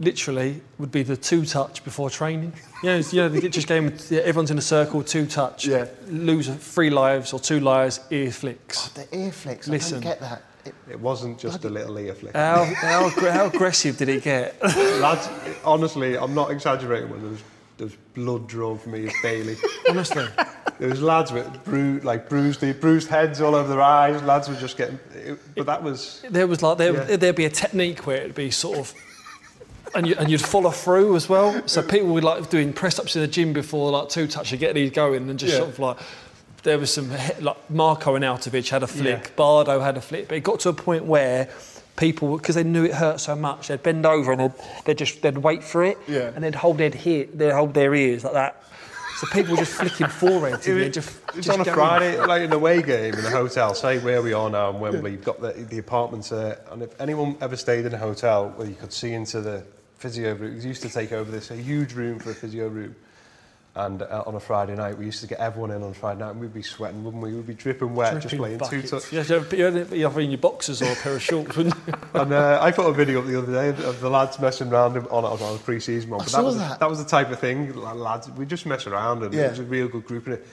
literally, would be the two touch before training. You know, it's- you know, the just game. yeah, Everyone's in a circle, two touch. Yeah. Lose three lives or two lives, ear flicks. The ear flicks, I Listen. don't get that. It, it wasn't just a little ear flick. How, how, how aggressive did it get? Lads, honestly, I'm not exaggerating when there was, there was blood drawn from me daily. Honestly. There was lads with bru- like bruised, bruised heads all over their eyes. Lads were just getting, it, but that was There was like there Yeah. there'd be a technique where it'd be sort of and you and you'd follow through as well. So people would like doing press ups in the gym before like two touch to get these going and just Yeah. sort of like there was some like Marko Arnautovic had a flick, Yeah. Bardo had a flick, but it got to a point where people because they knew it hurt so much, they'd bend over and they'd, they'd just they'd wait for it, Yeah. and they'd hold their hear, they'd hold their ears like that. So people were just flicking foreheads and they'd just, It's just on a going. Friday, like an away game in a hotel. Say where we are now in Wembley. You've got the, the apartments there, uh, and if anyone ever stayed in a hotel where you could see into the physio room, we used to take over this a huge room for a physio room. And uh, on a Friday night, we used to get everyone in on a Friday night, and we'd be sweating, wouldn't we? We'd be dripping wet, just dripping playing two buckets. touch. You have to you have to be either in your boxers or a pair of shorts, wouldn't you? And uh, I put a video up the other day of the lads messing around on, on, on a pre-season one. I But saw that was, that. that was the type of thing, lads. We just mess around, and Yeah. it was a real good group. And it,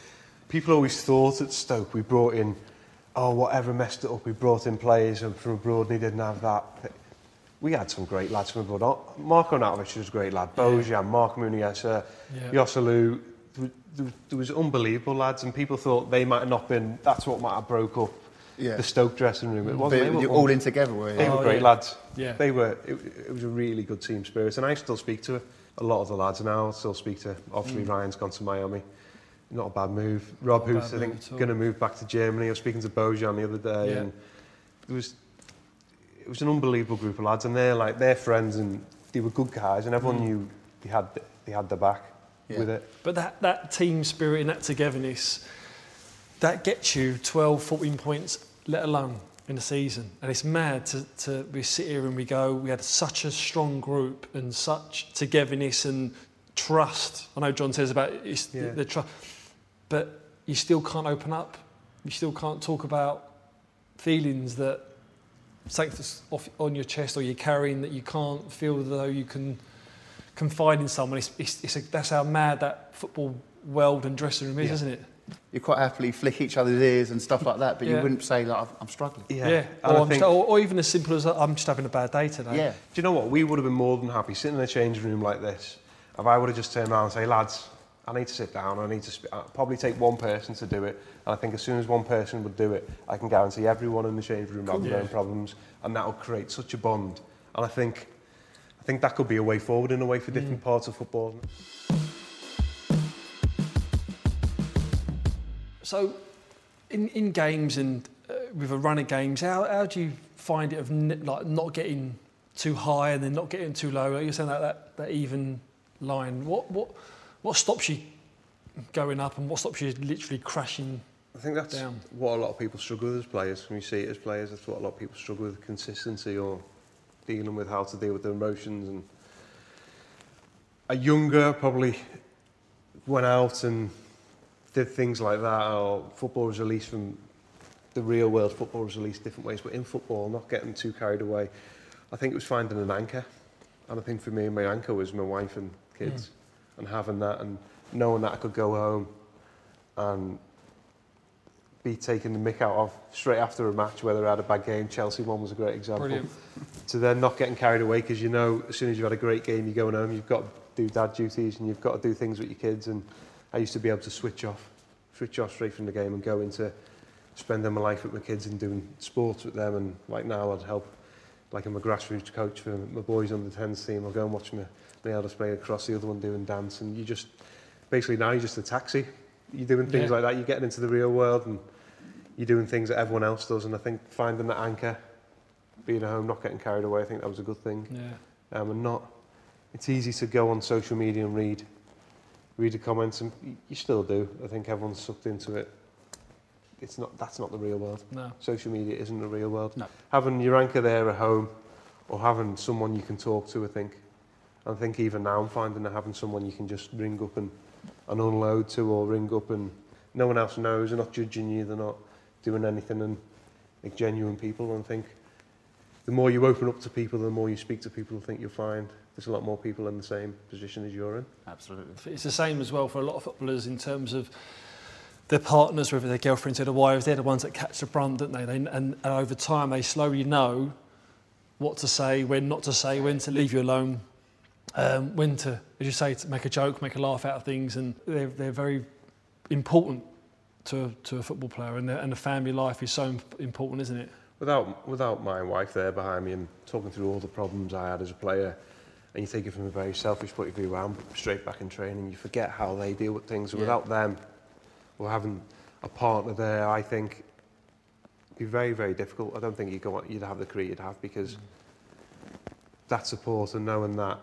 people always thought at Stoke we brought in, oh, whatever messed it up, we brought in players from abroad, and he didn't have that. We had some great lads from abroad. Oh, Marko Arnautovic was a great lad. Bojan, Marc Muniesa, Yeah. Joselu. There was, there there was unbelievable lads, and people thought they might have not been. That's what might have broke up Yeah. the Stoke dressing room. It wasn't. They were you're all in together, were you? they were Oh, great yeah. lads. Yeah. They were. It, it was a really good team spirit, and I still speak to a lot of the lads now. I still speak to. Obviously, Ryan's gone to Miami. Not a bad move. Rob, Mm. Who's I think going to move back to Germany. I was speaking to Bojan the other day, Yeah. and it was it was an unbelievable group of lads, and they're like they're friends, and they were good guys, and everyone Mm. knew they had they had their back Yeah. with it. But that, that team spirit and that togetherness, that gets you 12, 14 points, let alone in a season. And it's mad to, to we sit here and we go, we had such a strong group and such togetherness and trust. I know John says about it's Yeah. the, the trust, but you still can't open up. You still can't talk about feelings that something that's off on your chest or you're carrying that you can't feel though you can confide in someone. It's, it's, it's a, that's how mad that football world and dressing room is, Yeah. isn't it? You quite happily flick each other's ears and stuff like that, but you wouldn't say like I'm struggling. Yeah. And Or, I I'm think- just, or, or even as simple as I'm just having a bad day today. Yeah. Do you know what? We would have been more than happy sitting in a changing room like this. If I would have just turned around and say, lads, I need to sit down. I need to sp- probably take one person to do it. And I think as soon as one person would do it, I can guarantee everyone in the changing room have their own problems, and that will create such a bond. And I think, I think that could be a way forward in a way for different parts of football. So, in, in games and uh, with a run of games, how, how do you find it of n- like not getting too high and then not getting too low? Like you're saying that, that that even line. What what what stops you going up and what stops you literally crashing? I think that's Down. what a lot of people struggle with as players. When you see it as players, that's what a lot of people struggle with: consistency or dealing with how to deal with their emotions. And a younger probably went out and did things like that. Or football was released from the real world. Football was released different ways, but in football, not getting too carried away. I think it was finding an anchor, and I think for me, my anchor was my wife and kids, and having that and knowing that I could go home and be taking the mick out of straight after a match, whether I had a bad game. Chelsea one was a great example. Brilliant. To then not getting carried away because you know as soon as you've had a great game, you're going home, you've got to do dad duties and you've got to do things with your kids. And I used to be able to switch off, switch off straight from the game and go into spending my life with my kids and doing sports with them. And like now, I'd help, like I'm a grassroots coach for my boys on the 10s team. I'll go and watch my, my eldest play across, the other one doing dance. And you just, basically now you're just a taxi. You're doing things Yeah. like that, you're getting into the real world and you're doing things that everyone else does. And I think finding that anchor, being at home, not getting carried away, I think that was a good thing. Yeah. Um, and not, it's easy to go on social media and read, read the comments, and you still do. I think everyone's sucked into it. It's not, that's not the real world. No. Social media isn't the real world. No. Having your anchor there at home, or having someone you can talk to, I think. I think even now I'm finding that having someone you can just ring up and, and unload to, or ring up and no one else knows, they're not judging you, they're not doing anything, and like genuine people. And I think the more you open up to people, the more you speak to people, I think you'll find there's a lot more people in the same position as you're in. Absolutely. It's the same as well for a lot of footballers in terms of their partners, whether their girlfriends or their wives, they're the ones that catch the brunt, don't they? they and, and over time, they slowly know what to say, when not to say, when to leave you alone, um, when to, as you say, to make a joke, make a laugh out of things, and they're, they're very important to, to a football player, and the, and the family life is so important, isn't it? Without, without my wife there behind me and talking through all the problems I had as a player, and you take it from a very selfish point of view, I'm straight back in training, you forget how they deal with things. And Yeah. Without them, or having a partner there, I think be very, very difficult. I don't think you go you'd have the career you'd have because mm. that support and knowing that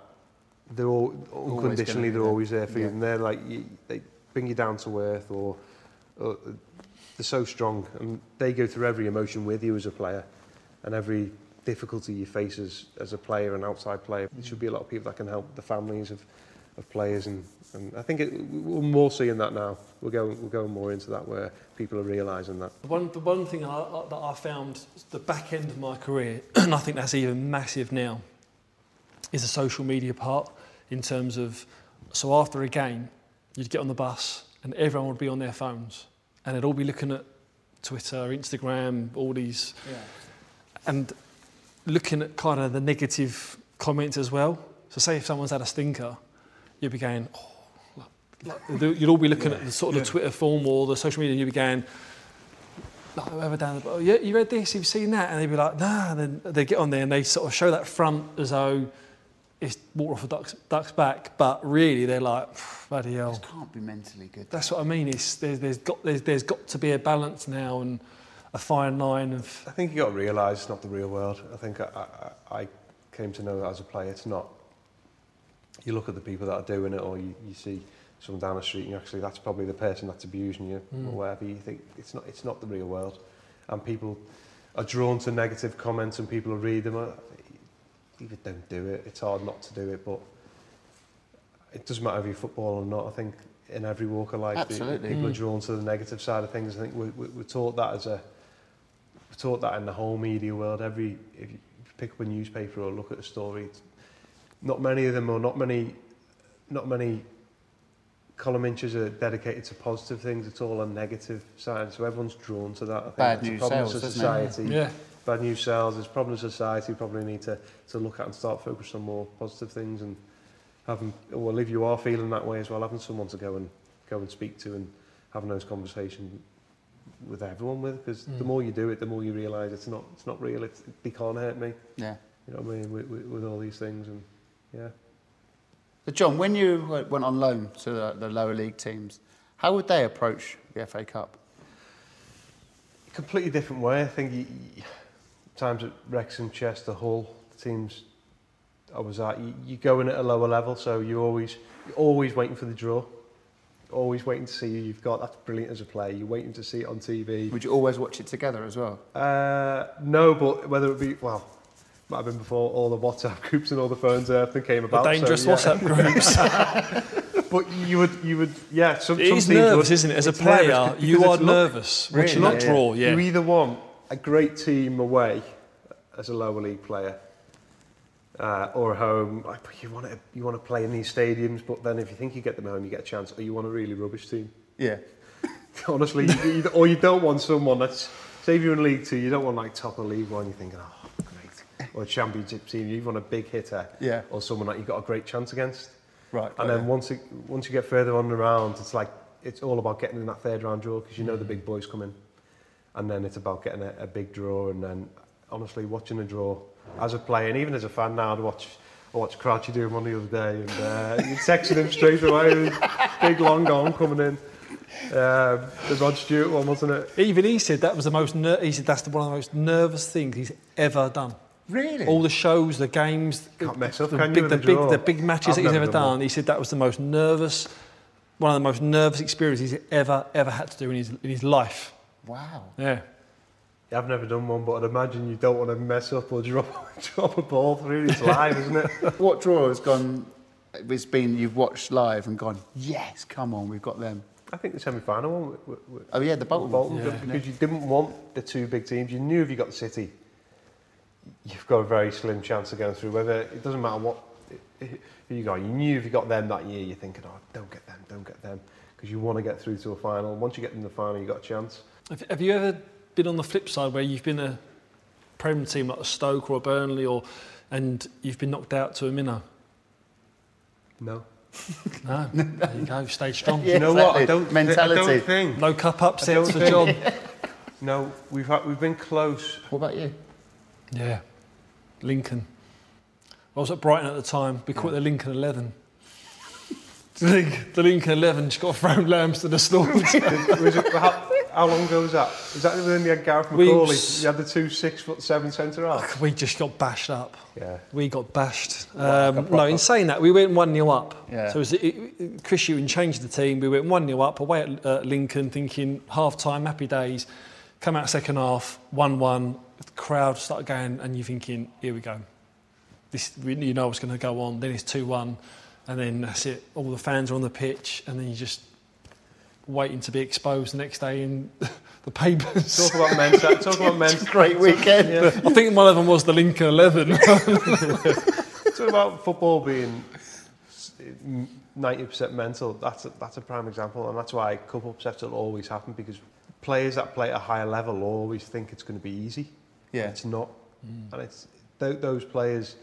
they're all unconditionally be they're there. always there for you and they're like you, they bring you down to earth or, or they're so strong and they go through every emotion with you as a player and every difficulty you face as, as a player and outside player. There should be a lot of people that can help the families of, of players and, and I think it, we're more seeing that now. We're going, we're going more into that where people are realising that. The one, the one thing I, I, that I found the back end of my career, and I think that's even massive now, is the social media part in terms of, so after a game, you'd get on the bus and everyone would be on their phones and they'd all be looking at Twitter, Instagram, all these, and looking at kind of the negative comments as well. So say if someone's had a stinker, you'd be going, oh, like, like, you'd all be looking at the sort of the Twitter form or the social media and you'd be going, like whoever down the oh, yeah, you read this, you've seen that, and they'd be like, nah, and then they get on there and they sort of show that front as though it's water off a duck's, duck's back, but really they're like, bloody hell. It can't be mentally good. That's what I mean. It's, there's, there's, got, there's, there's got to be a balance now and a fine line of. I think you got to realise it's not the real world. I think I, I, I came to know that as a player. It's not. You look at the people that are doing it, or you, you see someone down the street, and actually that's probably the person that's abusing you, Mm. or whatever. You think it's not. It's not the real world, and people are drawn to negative comments, and people will read them. uh, Either don't do it. It's hard not to do it, but it doesn't matter if you're football or not. I think in every walk of life, Absolutely. people are Mm. drawn to the negative side of things. I think we, we, we're taught that as a we're taught that in the whole media world. Every if you pick up a newspaper or look at a story, not many of them or not many not many column inches are dedicated to positive things. It's all on negative side. So everyone's drawn to that. I think Bad that's a news problem sells, a doesn't it? society. Yeah. Bad news sells. There's problems in society. Probably need to, to look at and start focus on more positive things and having, well, if you are feeling that way as well, having someone to go and go and speak to and having those conversations with everyone with, because the Mm. more you do it, the more you realise it's not, it's not real. It's, they can't hurt me. Yeah. You know what I mean? With, with, with all these things and yeah. But John, when you went on loan to the, the lower league teams, how would they approach the FA Cup? completely different way. I think you, you, times at Wrexham, Chester, Hull, the teams I was at, you, you go in at a lower level, so you always you're always waiting for the draw, always waiting to see who you've got. That's brilliant as a player. You're waiting to see it on TV. Would you always watch it together as well? Uh, no, but whether it be well. Might have been before all the WhatsApp groups and all the phones and everything came The about. dangerous so, yeah. WhatsApp groups. But you would, you would, yeah. Some, it some is teams nervous, would. isn't it? As a It's nervous player, you it's are look- nervous watching Really? that Yeah, draw. Yeah. You either want a great team away as a lower league player, uh, or at home. Like, but you want to you want to play in these stadiums, but then if you think you get them home, you get a chance. Or you want a really rubbish team. Yeah. Honestly, you, you, or you don't want someone that's say if you're in League Two, you don't want like top of League One. You're thinking, oh, great, or a Championship team. You want a big hitter, Yeah. or someone that you've got a great chance against. Right. And then once it, once you get further on the round, it's like it's all about getting in that third round draw because you know the big boys come in, and then it's about getting a, a big draw. And then honestly, watching a draw as a player and even as a fan now, I'd watch I watched Crouchy do one the other day, and uh, you texted him straight away. with big long on coming in. Um, the Rod Stewart one, wasn't it? Even he said that was the most. Ner- he said that's the, one of the most nervous things he's ever done. Really? All the shows, the games, Can't mess up, the can big, with the a big, the big matches I've that he's ever done done. He said that was the most nervous, one of the most nervous experiences he's ever ever had to do in his in his life. wow. Yeah. I've never done one, but I'd imagine you don't want to mess up or drop drop a ball through. It's live, isn't it? What draw has gone? It's been you've watched live and gone. Yes, come on, we've got them. I think the semi-final one. with- with- with- Oh yeah, the Bolton. Bolton, Yeah. because you didn't want the two big teams. You knew if you got the City, you've got a very slim chance of going through. Whether it doesn't matter what who you got, you knew if you got them that year, you're thinking, oh, don't get them, don't get them, because you want to get through to a final. Once you get in the final, you got a chance. Have, have you ever been on the flip side where you've been a Prem team like a Stoke or a Burnley, or and you've been knocked out to a minnow? No. No. there you go. Stay strong. Yeah. you know what? I don't. Mentality. I don't think. No cup I upsets for John. No, we've had, we've been close. What about you? Yeah. Lincoln. I was at Brighton at the time. We called it the Lincoln 11. The Link- the Lincoln 11 just got thrown lambs to the slaughter. how, how long ago was that? Was that when you had Gareth We- McCauley? You had the two six foot seven centre half. We just got bashed up. Yeah. We got bashed. Like a Um, no, in saying that, we went 1 0 up. Yeah. So it was, it, it, Chris Hughton changed the team. We went 1 0 up away at uh, Lincoln, thinking half time, happy days. Come out second half, 1 1. The crowd start going, and you're thinking, here we go. This, you know what's going to go on. Then it's 2 1. And then that's it. All the fans are on the pitch, and then you're just waiting to be exposed the next day in the papers. Talk about men's. Talk about men's. Great weekend. Yeah. I think one of them was the Lincoln 11. Talk about football being ninety percent mental. That's a, that's a prime example, and that's why cup upsets will always happen because players that play at a higher level always think it's going to be easy. Yeah. It's not, mm. and it's th- those players.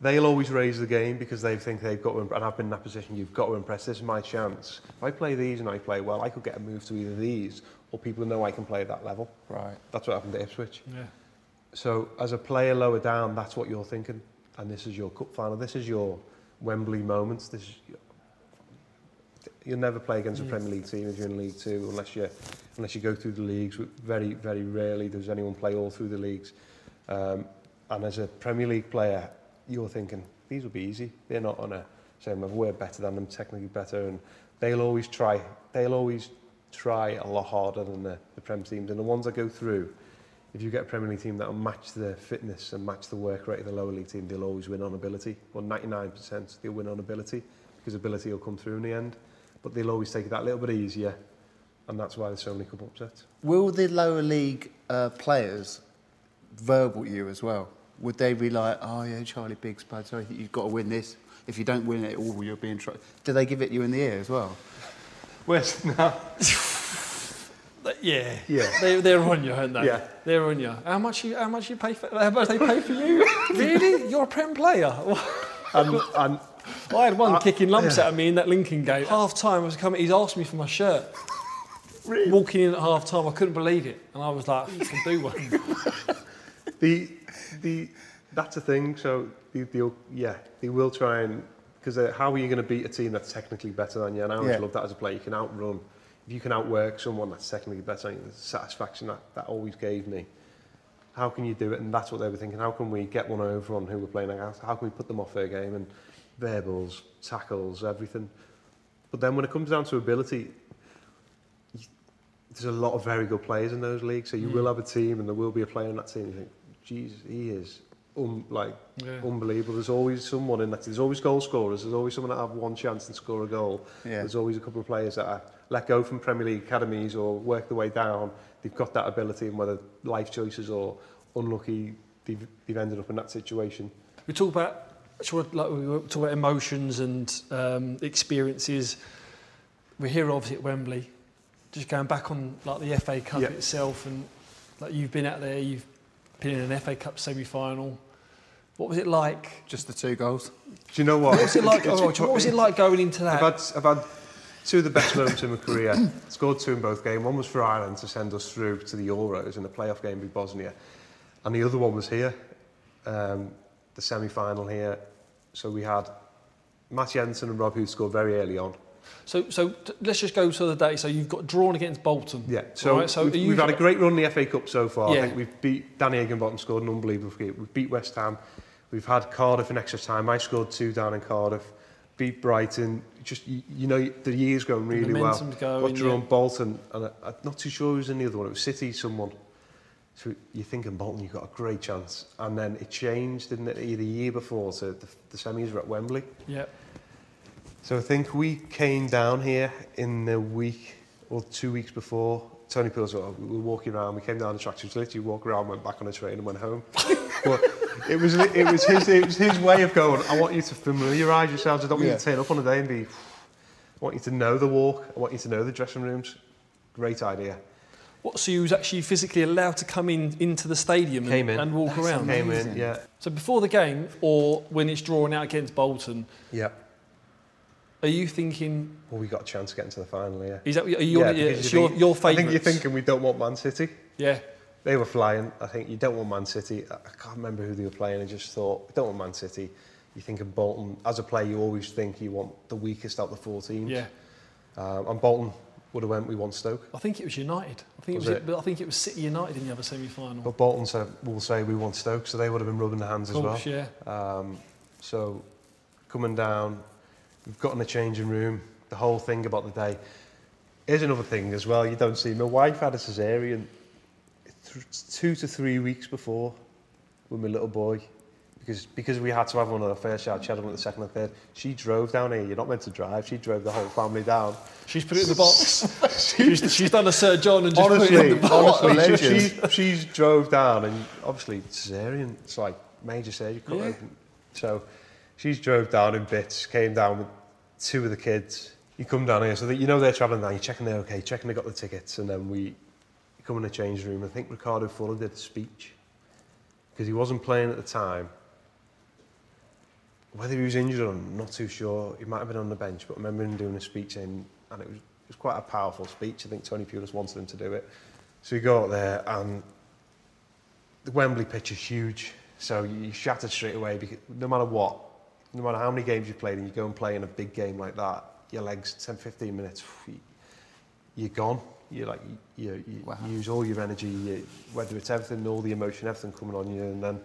They'll always raise the game because they think they've got to, and I've been in that position, you've got to impress, this is my chance. If I play these and I play well, I could get a move to either these, or people know I can play at that level. Right. That's what happened to Ipswich. yeah. So as a player lower down, that's what you're thinking. And this is your cup final. This is your Wembley moments. This is you'll never play against a Premier League team if you're in League Two unless you unless you go through the leagues. Very very rarely does anyone play all through the leagues. Um, and as a Premier League player, you're thinking these will be easy. They're not on a same level. We're better than them, technically better, and they'll always try. They'll always try a lot harder than the, the Prem teams. And the ones that go through, if you get a Premier League team that will match the fitness and match the work rate of the lower league team, they'll always win on ability. Well, 99% they'll win on ability because ability will come through in the end. But they'll always take it that little bit easier, and that's why there's so many cup upsets. Will the lower league uh, players verbal you as well? Would they be like, oh yeah, Charlie Biggs, bud, sorry, you've got to win this. If you don't win it, all you'll be in trouble. Do they give it you in the ear as well? Where's now? Yeah, Yeah. They, they're on you, aren't they? Yeah. they're on you. How much you? How much you pay for? How much they pay for you? really? You're a prem player? And, and I had one Uh, kicking lumps yeah. at me in that Lincoln game. Half time, I was coming. He's asked me for my shirt. Really? Walking in at half time, I couldn't believe it, and I was like, "You can do one." the the that's a thing. So they, they'll yeah they will try and because how are you going to beat a team that's technically better than you? And I always Yeah. love that as a player. You can outrun. If you can outwork someone that's technically better than you, the satisfaction that that always gave me. How can you do it? And that's what they were thinking. How can we get one over on who we're playing against? How can we put them off their game and verbals, tackles, everything? But then when it comes down to ability, you, there's a lot of very good players in those leagues. So you will have a team, and there will be a player in that team. You think, Jesus, he is um, like Yeah. unbelievable. There's always someone in that. There's always goal scorers. There's always someone that have one chance and score a goal. Yeah. There's always a couple of players that are let go from Premier League academies or work their way down. They've got that ability, and whether life choices or unlucky, they've, they've ended up in that situation. We talk about sort of like we were talking about emotions and um, experiences. We're here obviously at Wembley. Just going back on like the FA Cup Yeah. itself, and like you've been out there, you've been in an FA Cup semi-final. What was it like? Just the two goals? Do you know what? What was it like? Oh, what was it like going into that? I've had, I've had two of the best moments in my career. Scored two in both games. One was for Ireland to send us through to the Euros in the playoff game with Bosnia. And the other one was here, um, the semi-final here. So we had Matt Etherington and Rob who scored very early on. So, so let's just go to the day. So you've got drawn against Bolton. Yeah, so, Right, so we've, we've had a great run in the FA Cup so far. Yeah. I think we've beat Danny Higginbotham scored an unbelievable game. We've beat West Ham. We've had Cardiff in extra time. I scored two down in Cardiff. Beat Brighton. Just you, you know the year's going really well. going, Got drawn yeah. Bolton, and I, I'm not too sure who was in the other one. It was City, someone. So you're thinking Bolton, you've got a great chance, and then it changed, didn't it? Either year before, so the, the semis were at Wembley. Yeah. So I think we came down here in the week or two weeks before. Tony Pulis, we were walking around. We came down the track. She literally walk around, went back on the train, and went home. but it was it was his it was his way of going. I want you to familiarise yourselves. I don't want you to turn up on a day and be. I want you to know the walk. I want you to know the dressing rooms. Great idea. What, so you was actually physically allowed to come in into the stadium and, in. and walk around? Came in, Amazing. yeah, So before the game, or when it's drawn out against Bolton, yeah. are you thinking? Well, we got a chance of getting to the final here. Is that are you, Yeah, yeah, it's you your think- your I think you're thinking we don't want Man City. Yeah. They were flying. I think you don't want Man City. I I can't remember who they were playing. I just thought, we don't want Man City. You think of Bolton. As a player, you always think you want the weakest out of the four teams. Yeah. Um, and Bolton, would have went, we won Stoke. I think it was United. I think Was it was. it? I think it was City United in the other semi-final. But Bolton said, will say we won Stoke, so they would have been rubbing their hands Of as well. course, yeah. Um, so coming down, we've got in the changing room, the whole thing about the day. Here's another thing as well, you don't see. My wife had a cesarean th- two to three weeks before with my little boy. Because, because we had to have one of the first child, she had one at the second and third. She drove down here. You're not meant to drive. She drove the whole family down. She's put it in the box. she's, she's done a Sir John and just put it in the box. honestly, she, she, she's drove down and obviously cesarean, it's like major surgery. cut Yeah. open. So she's drove down in bits, came down with two of the kids. You come down here, so that you know they're travelling down, you're checking they're okay, checking they got the tickets, and then we come in the change room. I think Ricardo Fuller did the speech because he wasn't playing at the time. Whether he was injured or not, too sure. He might have been on the bench, but I remember him doing a speech in, and it was, it was quite a powerful speech. I think Tony Pulis wanted him to do it. So you go out there, and the Wembley pitch is huge, so you shattered straight away because no matter what, no matter how many games you've played, and you go and play in a big game like that, your legs 10, 15 minutes, you're gone. You're like you, you, Wow. you use all your energy, you, whether it's everything, all the emotion, everything coming on you, and then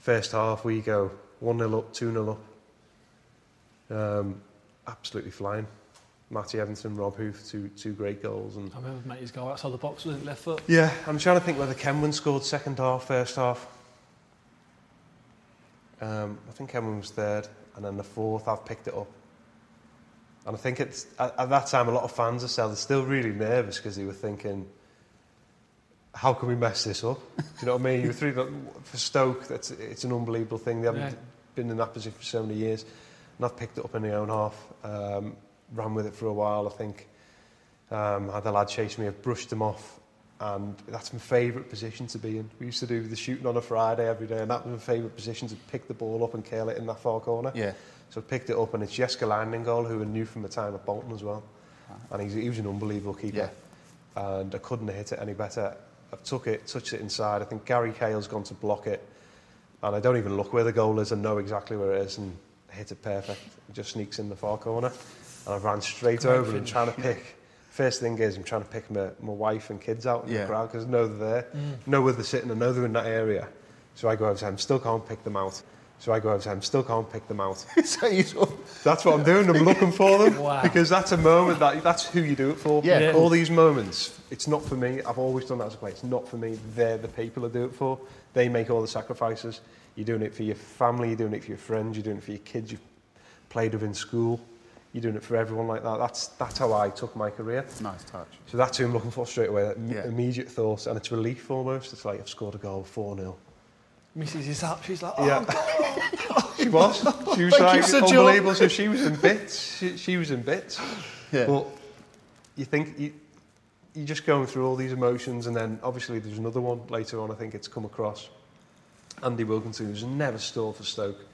first half we go one 0 up, two 0 up, um, absolutely flying. Matty Etherington, Rob Huth, two two great goals, and I remember Matty's goal outside the box with left foot. yeah, I'm trying to think whether Kenwyne scored second half, first half. Um, I think Kenwyne was third, and then the fourth, I've picked it up. And I think it's at, at that time, a lot of fans are still, still really nervous because they were thinking, how can we mess this up? Do you know what I mean? You were three for Stoke. That's it's an unbelievable thing. They haven't Yeah. Been in that position for so many years, and I've picked it up in the own half. Um, ran with it for a while. I think um, had the lad chase me. I've brushed him off, and that's my favourite position to be in. We used to do the shooting on a Friday every day, and that was my favourite position to pick the ball up and curl it in that far corner. Yeah. So I picked it up, and it's Jussi Jääskeläinen goal, who I knew from the time at Bolton as well. And he's, he was an unbelievable keeper. Yeah. And I couldn't have hit it any better. I've took it, touched it inside. I think Gary Cahill's gone to block it. And I don't even look where the goal is. and know exactly where it is and hit it perfect. It just sneaks in the far corner. And I ran straight Great over and trying to pick. First thing is, I'm trying to pick my, my wife and kids out in Yeah. the crowd because I know they're there. Mm. know where they're sitting, I know they're in that area. So I go over to them, still can't pick them out. So I go to them, still can't pick them out. so you sort of, That's what I'm doing. I'm looking for them Wow. because that's a moment that that's who you do it for. Yeah, Yeah. All these moments, it's not for me. I've always done that as a player. It's not for me. They're the people I do it for. They make all the sacrifices. You're doing it for your family. You're doing it for your friends. You're doing it for your kids. You've played with in school. You're doing it for everyone like that. That's that's how I took my career. nice touch. So that's who I'm looking for straight away. That im- Yeah. immediate thoughts, and it's relief almost. It's like I've scored a goal, four 0 Mrs. is up. She's like, oh, Yeah. she was. She was like Sir unbelievable. So she was in bits. She, she was in bits. Yeah. But you think you, you're just going through all these emotions, and then obviously there's another one later on. I think it's come across. Andy Wilkinson, who's never scored for Stoke,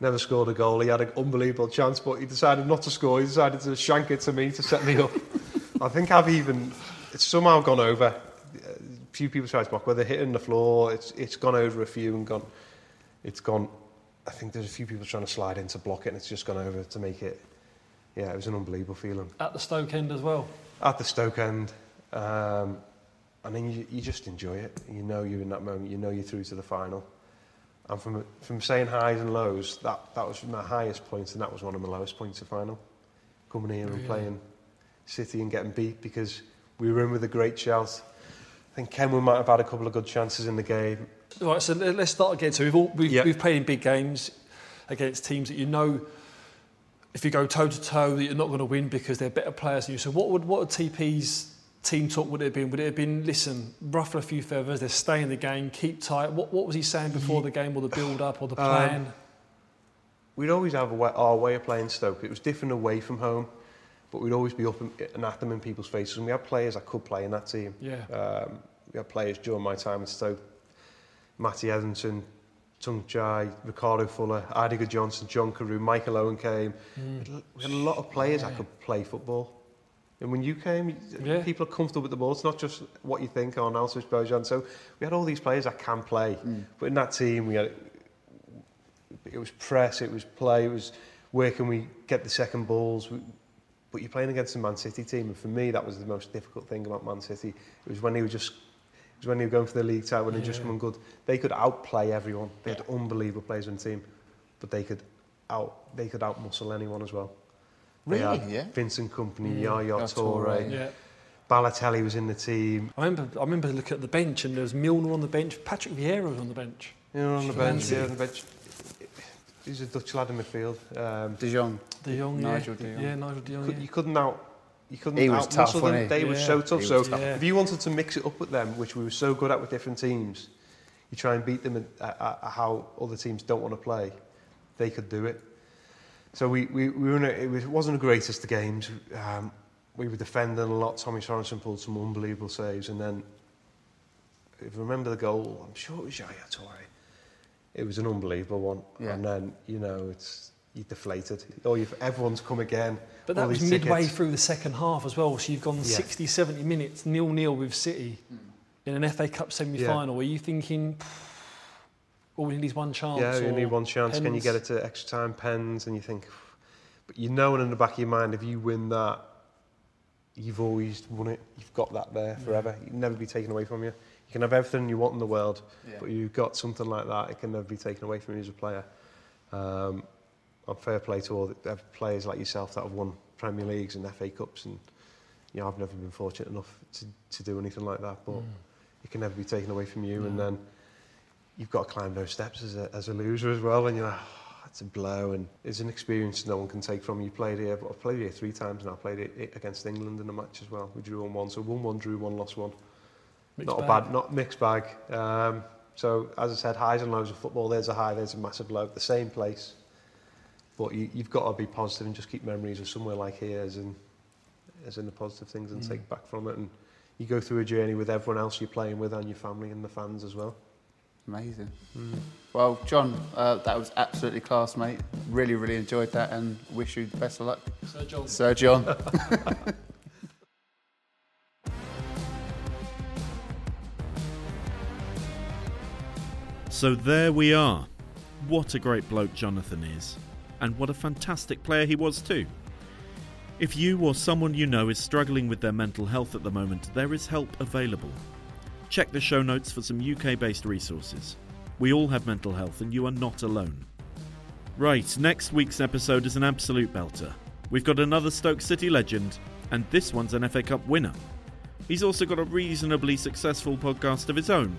never scored a goal. He had an unbelievable chance, but he decided not to score. He decided to shank it to me to set me up. I think I've even it's somehow gone over. Few people tried to mock whether hitting the floor. It's it's gone over a few and gone. It's gone. I think there's a few people trying to slide in to block it, and it's just gone over to make it. Yeah, it was an unbelievable feeling at the Stoke end as well. at the Stoke end. Um, and then you, you just enjoy it. You know you're in that moment. You know you're through to the final. And from from saying highs and lows, that, that was my highest point, and that was one of my lowest points of final. Coming here and playing City and getting beat because we were in with a great shout. I think Kenwyne might have had a couple of good chances in the game. Right, so let- let's start again. So we've all we've, Yeah. we've played in big games against teams that you know if you go toe to toe that you're not going to win because they're better players than you. So what would what would TP's team talk would it have been? Would it have been listen, ruffle a few feathers, they're staying in the game, keep tight? What what was he saying before the game or the build up or the Um, plan? We'd always have a way, our way of playing Stoke. It was different away from home, but we'd always be up and, and at them in people's faces. And we had players that could play in that team. yeah. Um, we had players during my time at Stoke, Matty Etherington, Tung Chai, Ricardo Fuller, Eidur Gudjohnsen, John Carew, Michael Owen came. Mm. We had a lot of players Yeah. that could play football. And when you came, Yeah. people are comfortable with the ball. It's not just what you think on Alswich Bojan. So we had all these players that can play. But in that team, we had it was press, it was play, it was where can we get the second balls. We, but you're playing against a Man City team, and for me, that was the most difficult thing about Man City. It was when they were just, it was when they were going for the league title, when they just Yeah. won good. They could outplay everyone. They had unbelievable players in the team, but they could out, they could outmuscle anyone as well. Really? had Yeah. Vincent Kompany, Mm. Yaya Yaya Toure, Toure. Yeah. Balotelli was in the team. I remember, I remember looking at the bench and there was Milner on the bench, Patrick Vieira was on the bench. You know, on the bench, yeah, on the bench. He's a Dutch lad in midfield. Um, De Jong. De Jong, Nigel. De Jong. Yeah, Nigel De Jong, could- yeah. you couldn't out. You couldn't He was out tough, muscle wasn't them. he? They were Yeah. so tough. He So was tough. Yeah. if you wanted to mix it up with them, which we were so good at with different teams, you try and beat them at, at, at how other teams don't want to play. They could do it. So we, we, we were in a, it was, wasn't the greatest of games. Um, we were defending a lot. Tommy Sorensen pulled some unbelievable saves, and then if you remember the goal, I'm sure it was Yaya Toure. It was an unbelievable one, Yeah. and then you know it's you deflated. Oh, you've, everyone's come again. But that was midway tickets. through the second half as well. So you've gone Yeah. 60, 70 minutes nil-nil with City hmm. in an FA Cup semi-final. Are you thinking, all we need one chance? Yeah, you need one chance. Can you get it to extra time pens? And you think, but you know, and in the back of your mind, if you win that, you've always won it. You've got that there forever. You can never be taken away from you. You can have everything you want in the world, Yeah. but you've got something like that. It can never be taken away from you as a player. Um, and fair play to all the players like yourself that have won Premier Leagues and FA Cups, and you know, I've never been fortunate enough to, to do anything like that. But it can never be taken away from you, and then you've got to climb those steps as a, as a loser as well. And you're like, it's a blow, and it's an experience no one can take from you. Played here, but I've played here three times now. I played it, against England in a match as well. We drew on one, so one one, drew one, lost one. Mixed not bag. a bad, not mixed bag. Um, so as I said, highs and lows of football. There's a high, there's a massive low, the same place. But you, you've got to be positive and just keep memories of somewhere like here as in, as in the positive things and take back from it. And you go through a journey with everyone else you're playing with and your family and the fans as well. Amazing. Well, John, uh, that was absolutely class, mate. Really, really enjoyed that and wish you the best of luck. Sir John. Sir John. So there we are. What a great bloke Jonathan is. And what a fantastic player he was too. If you or someone you know is struggling with their mental health at the moment, there is help available. Check the show notes for some UK based resources. We all have mental health and you are not alone. Right, next week's episode is an absolute belter. We've got another Stoke City legend, and this one's an FA Cup winner. He's also got a reasonably successful podcast of his own.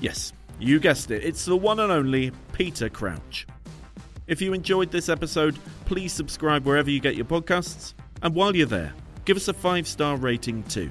Yes, you guessed it, it's the one and only Peter Crouch. If you enjoyed this episode, please subscribe wherever you get your podcasts, and while you're there, give us a five star rating too.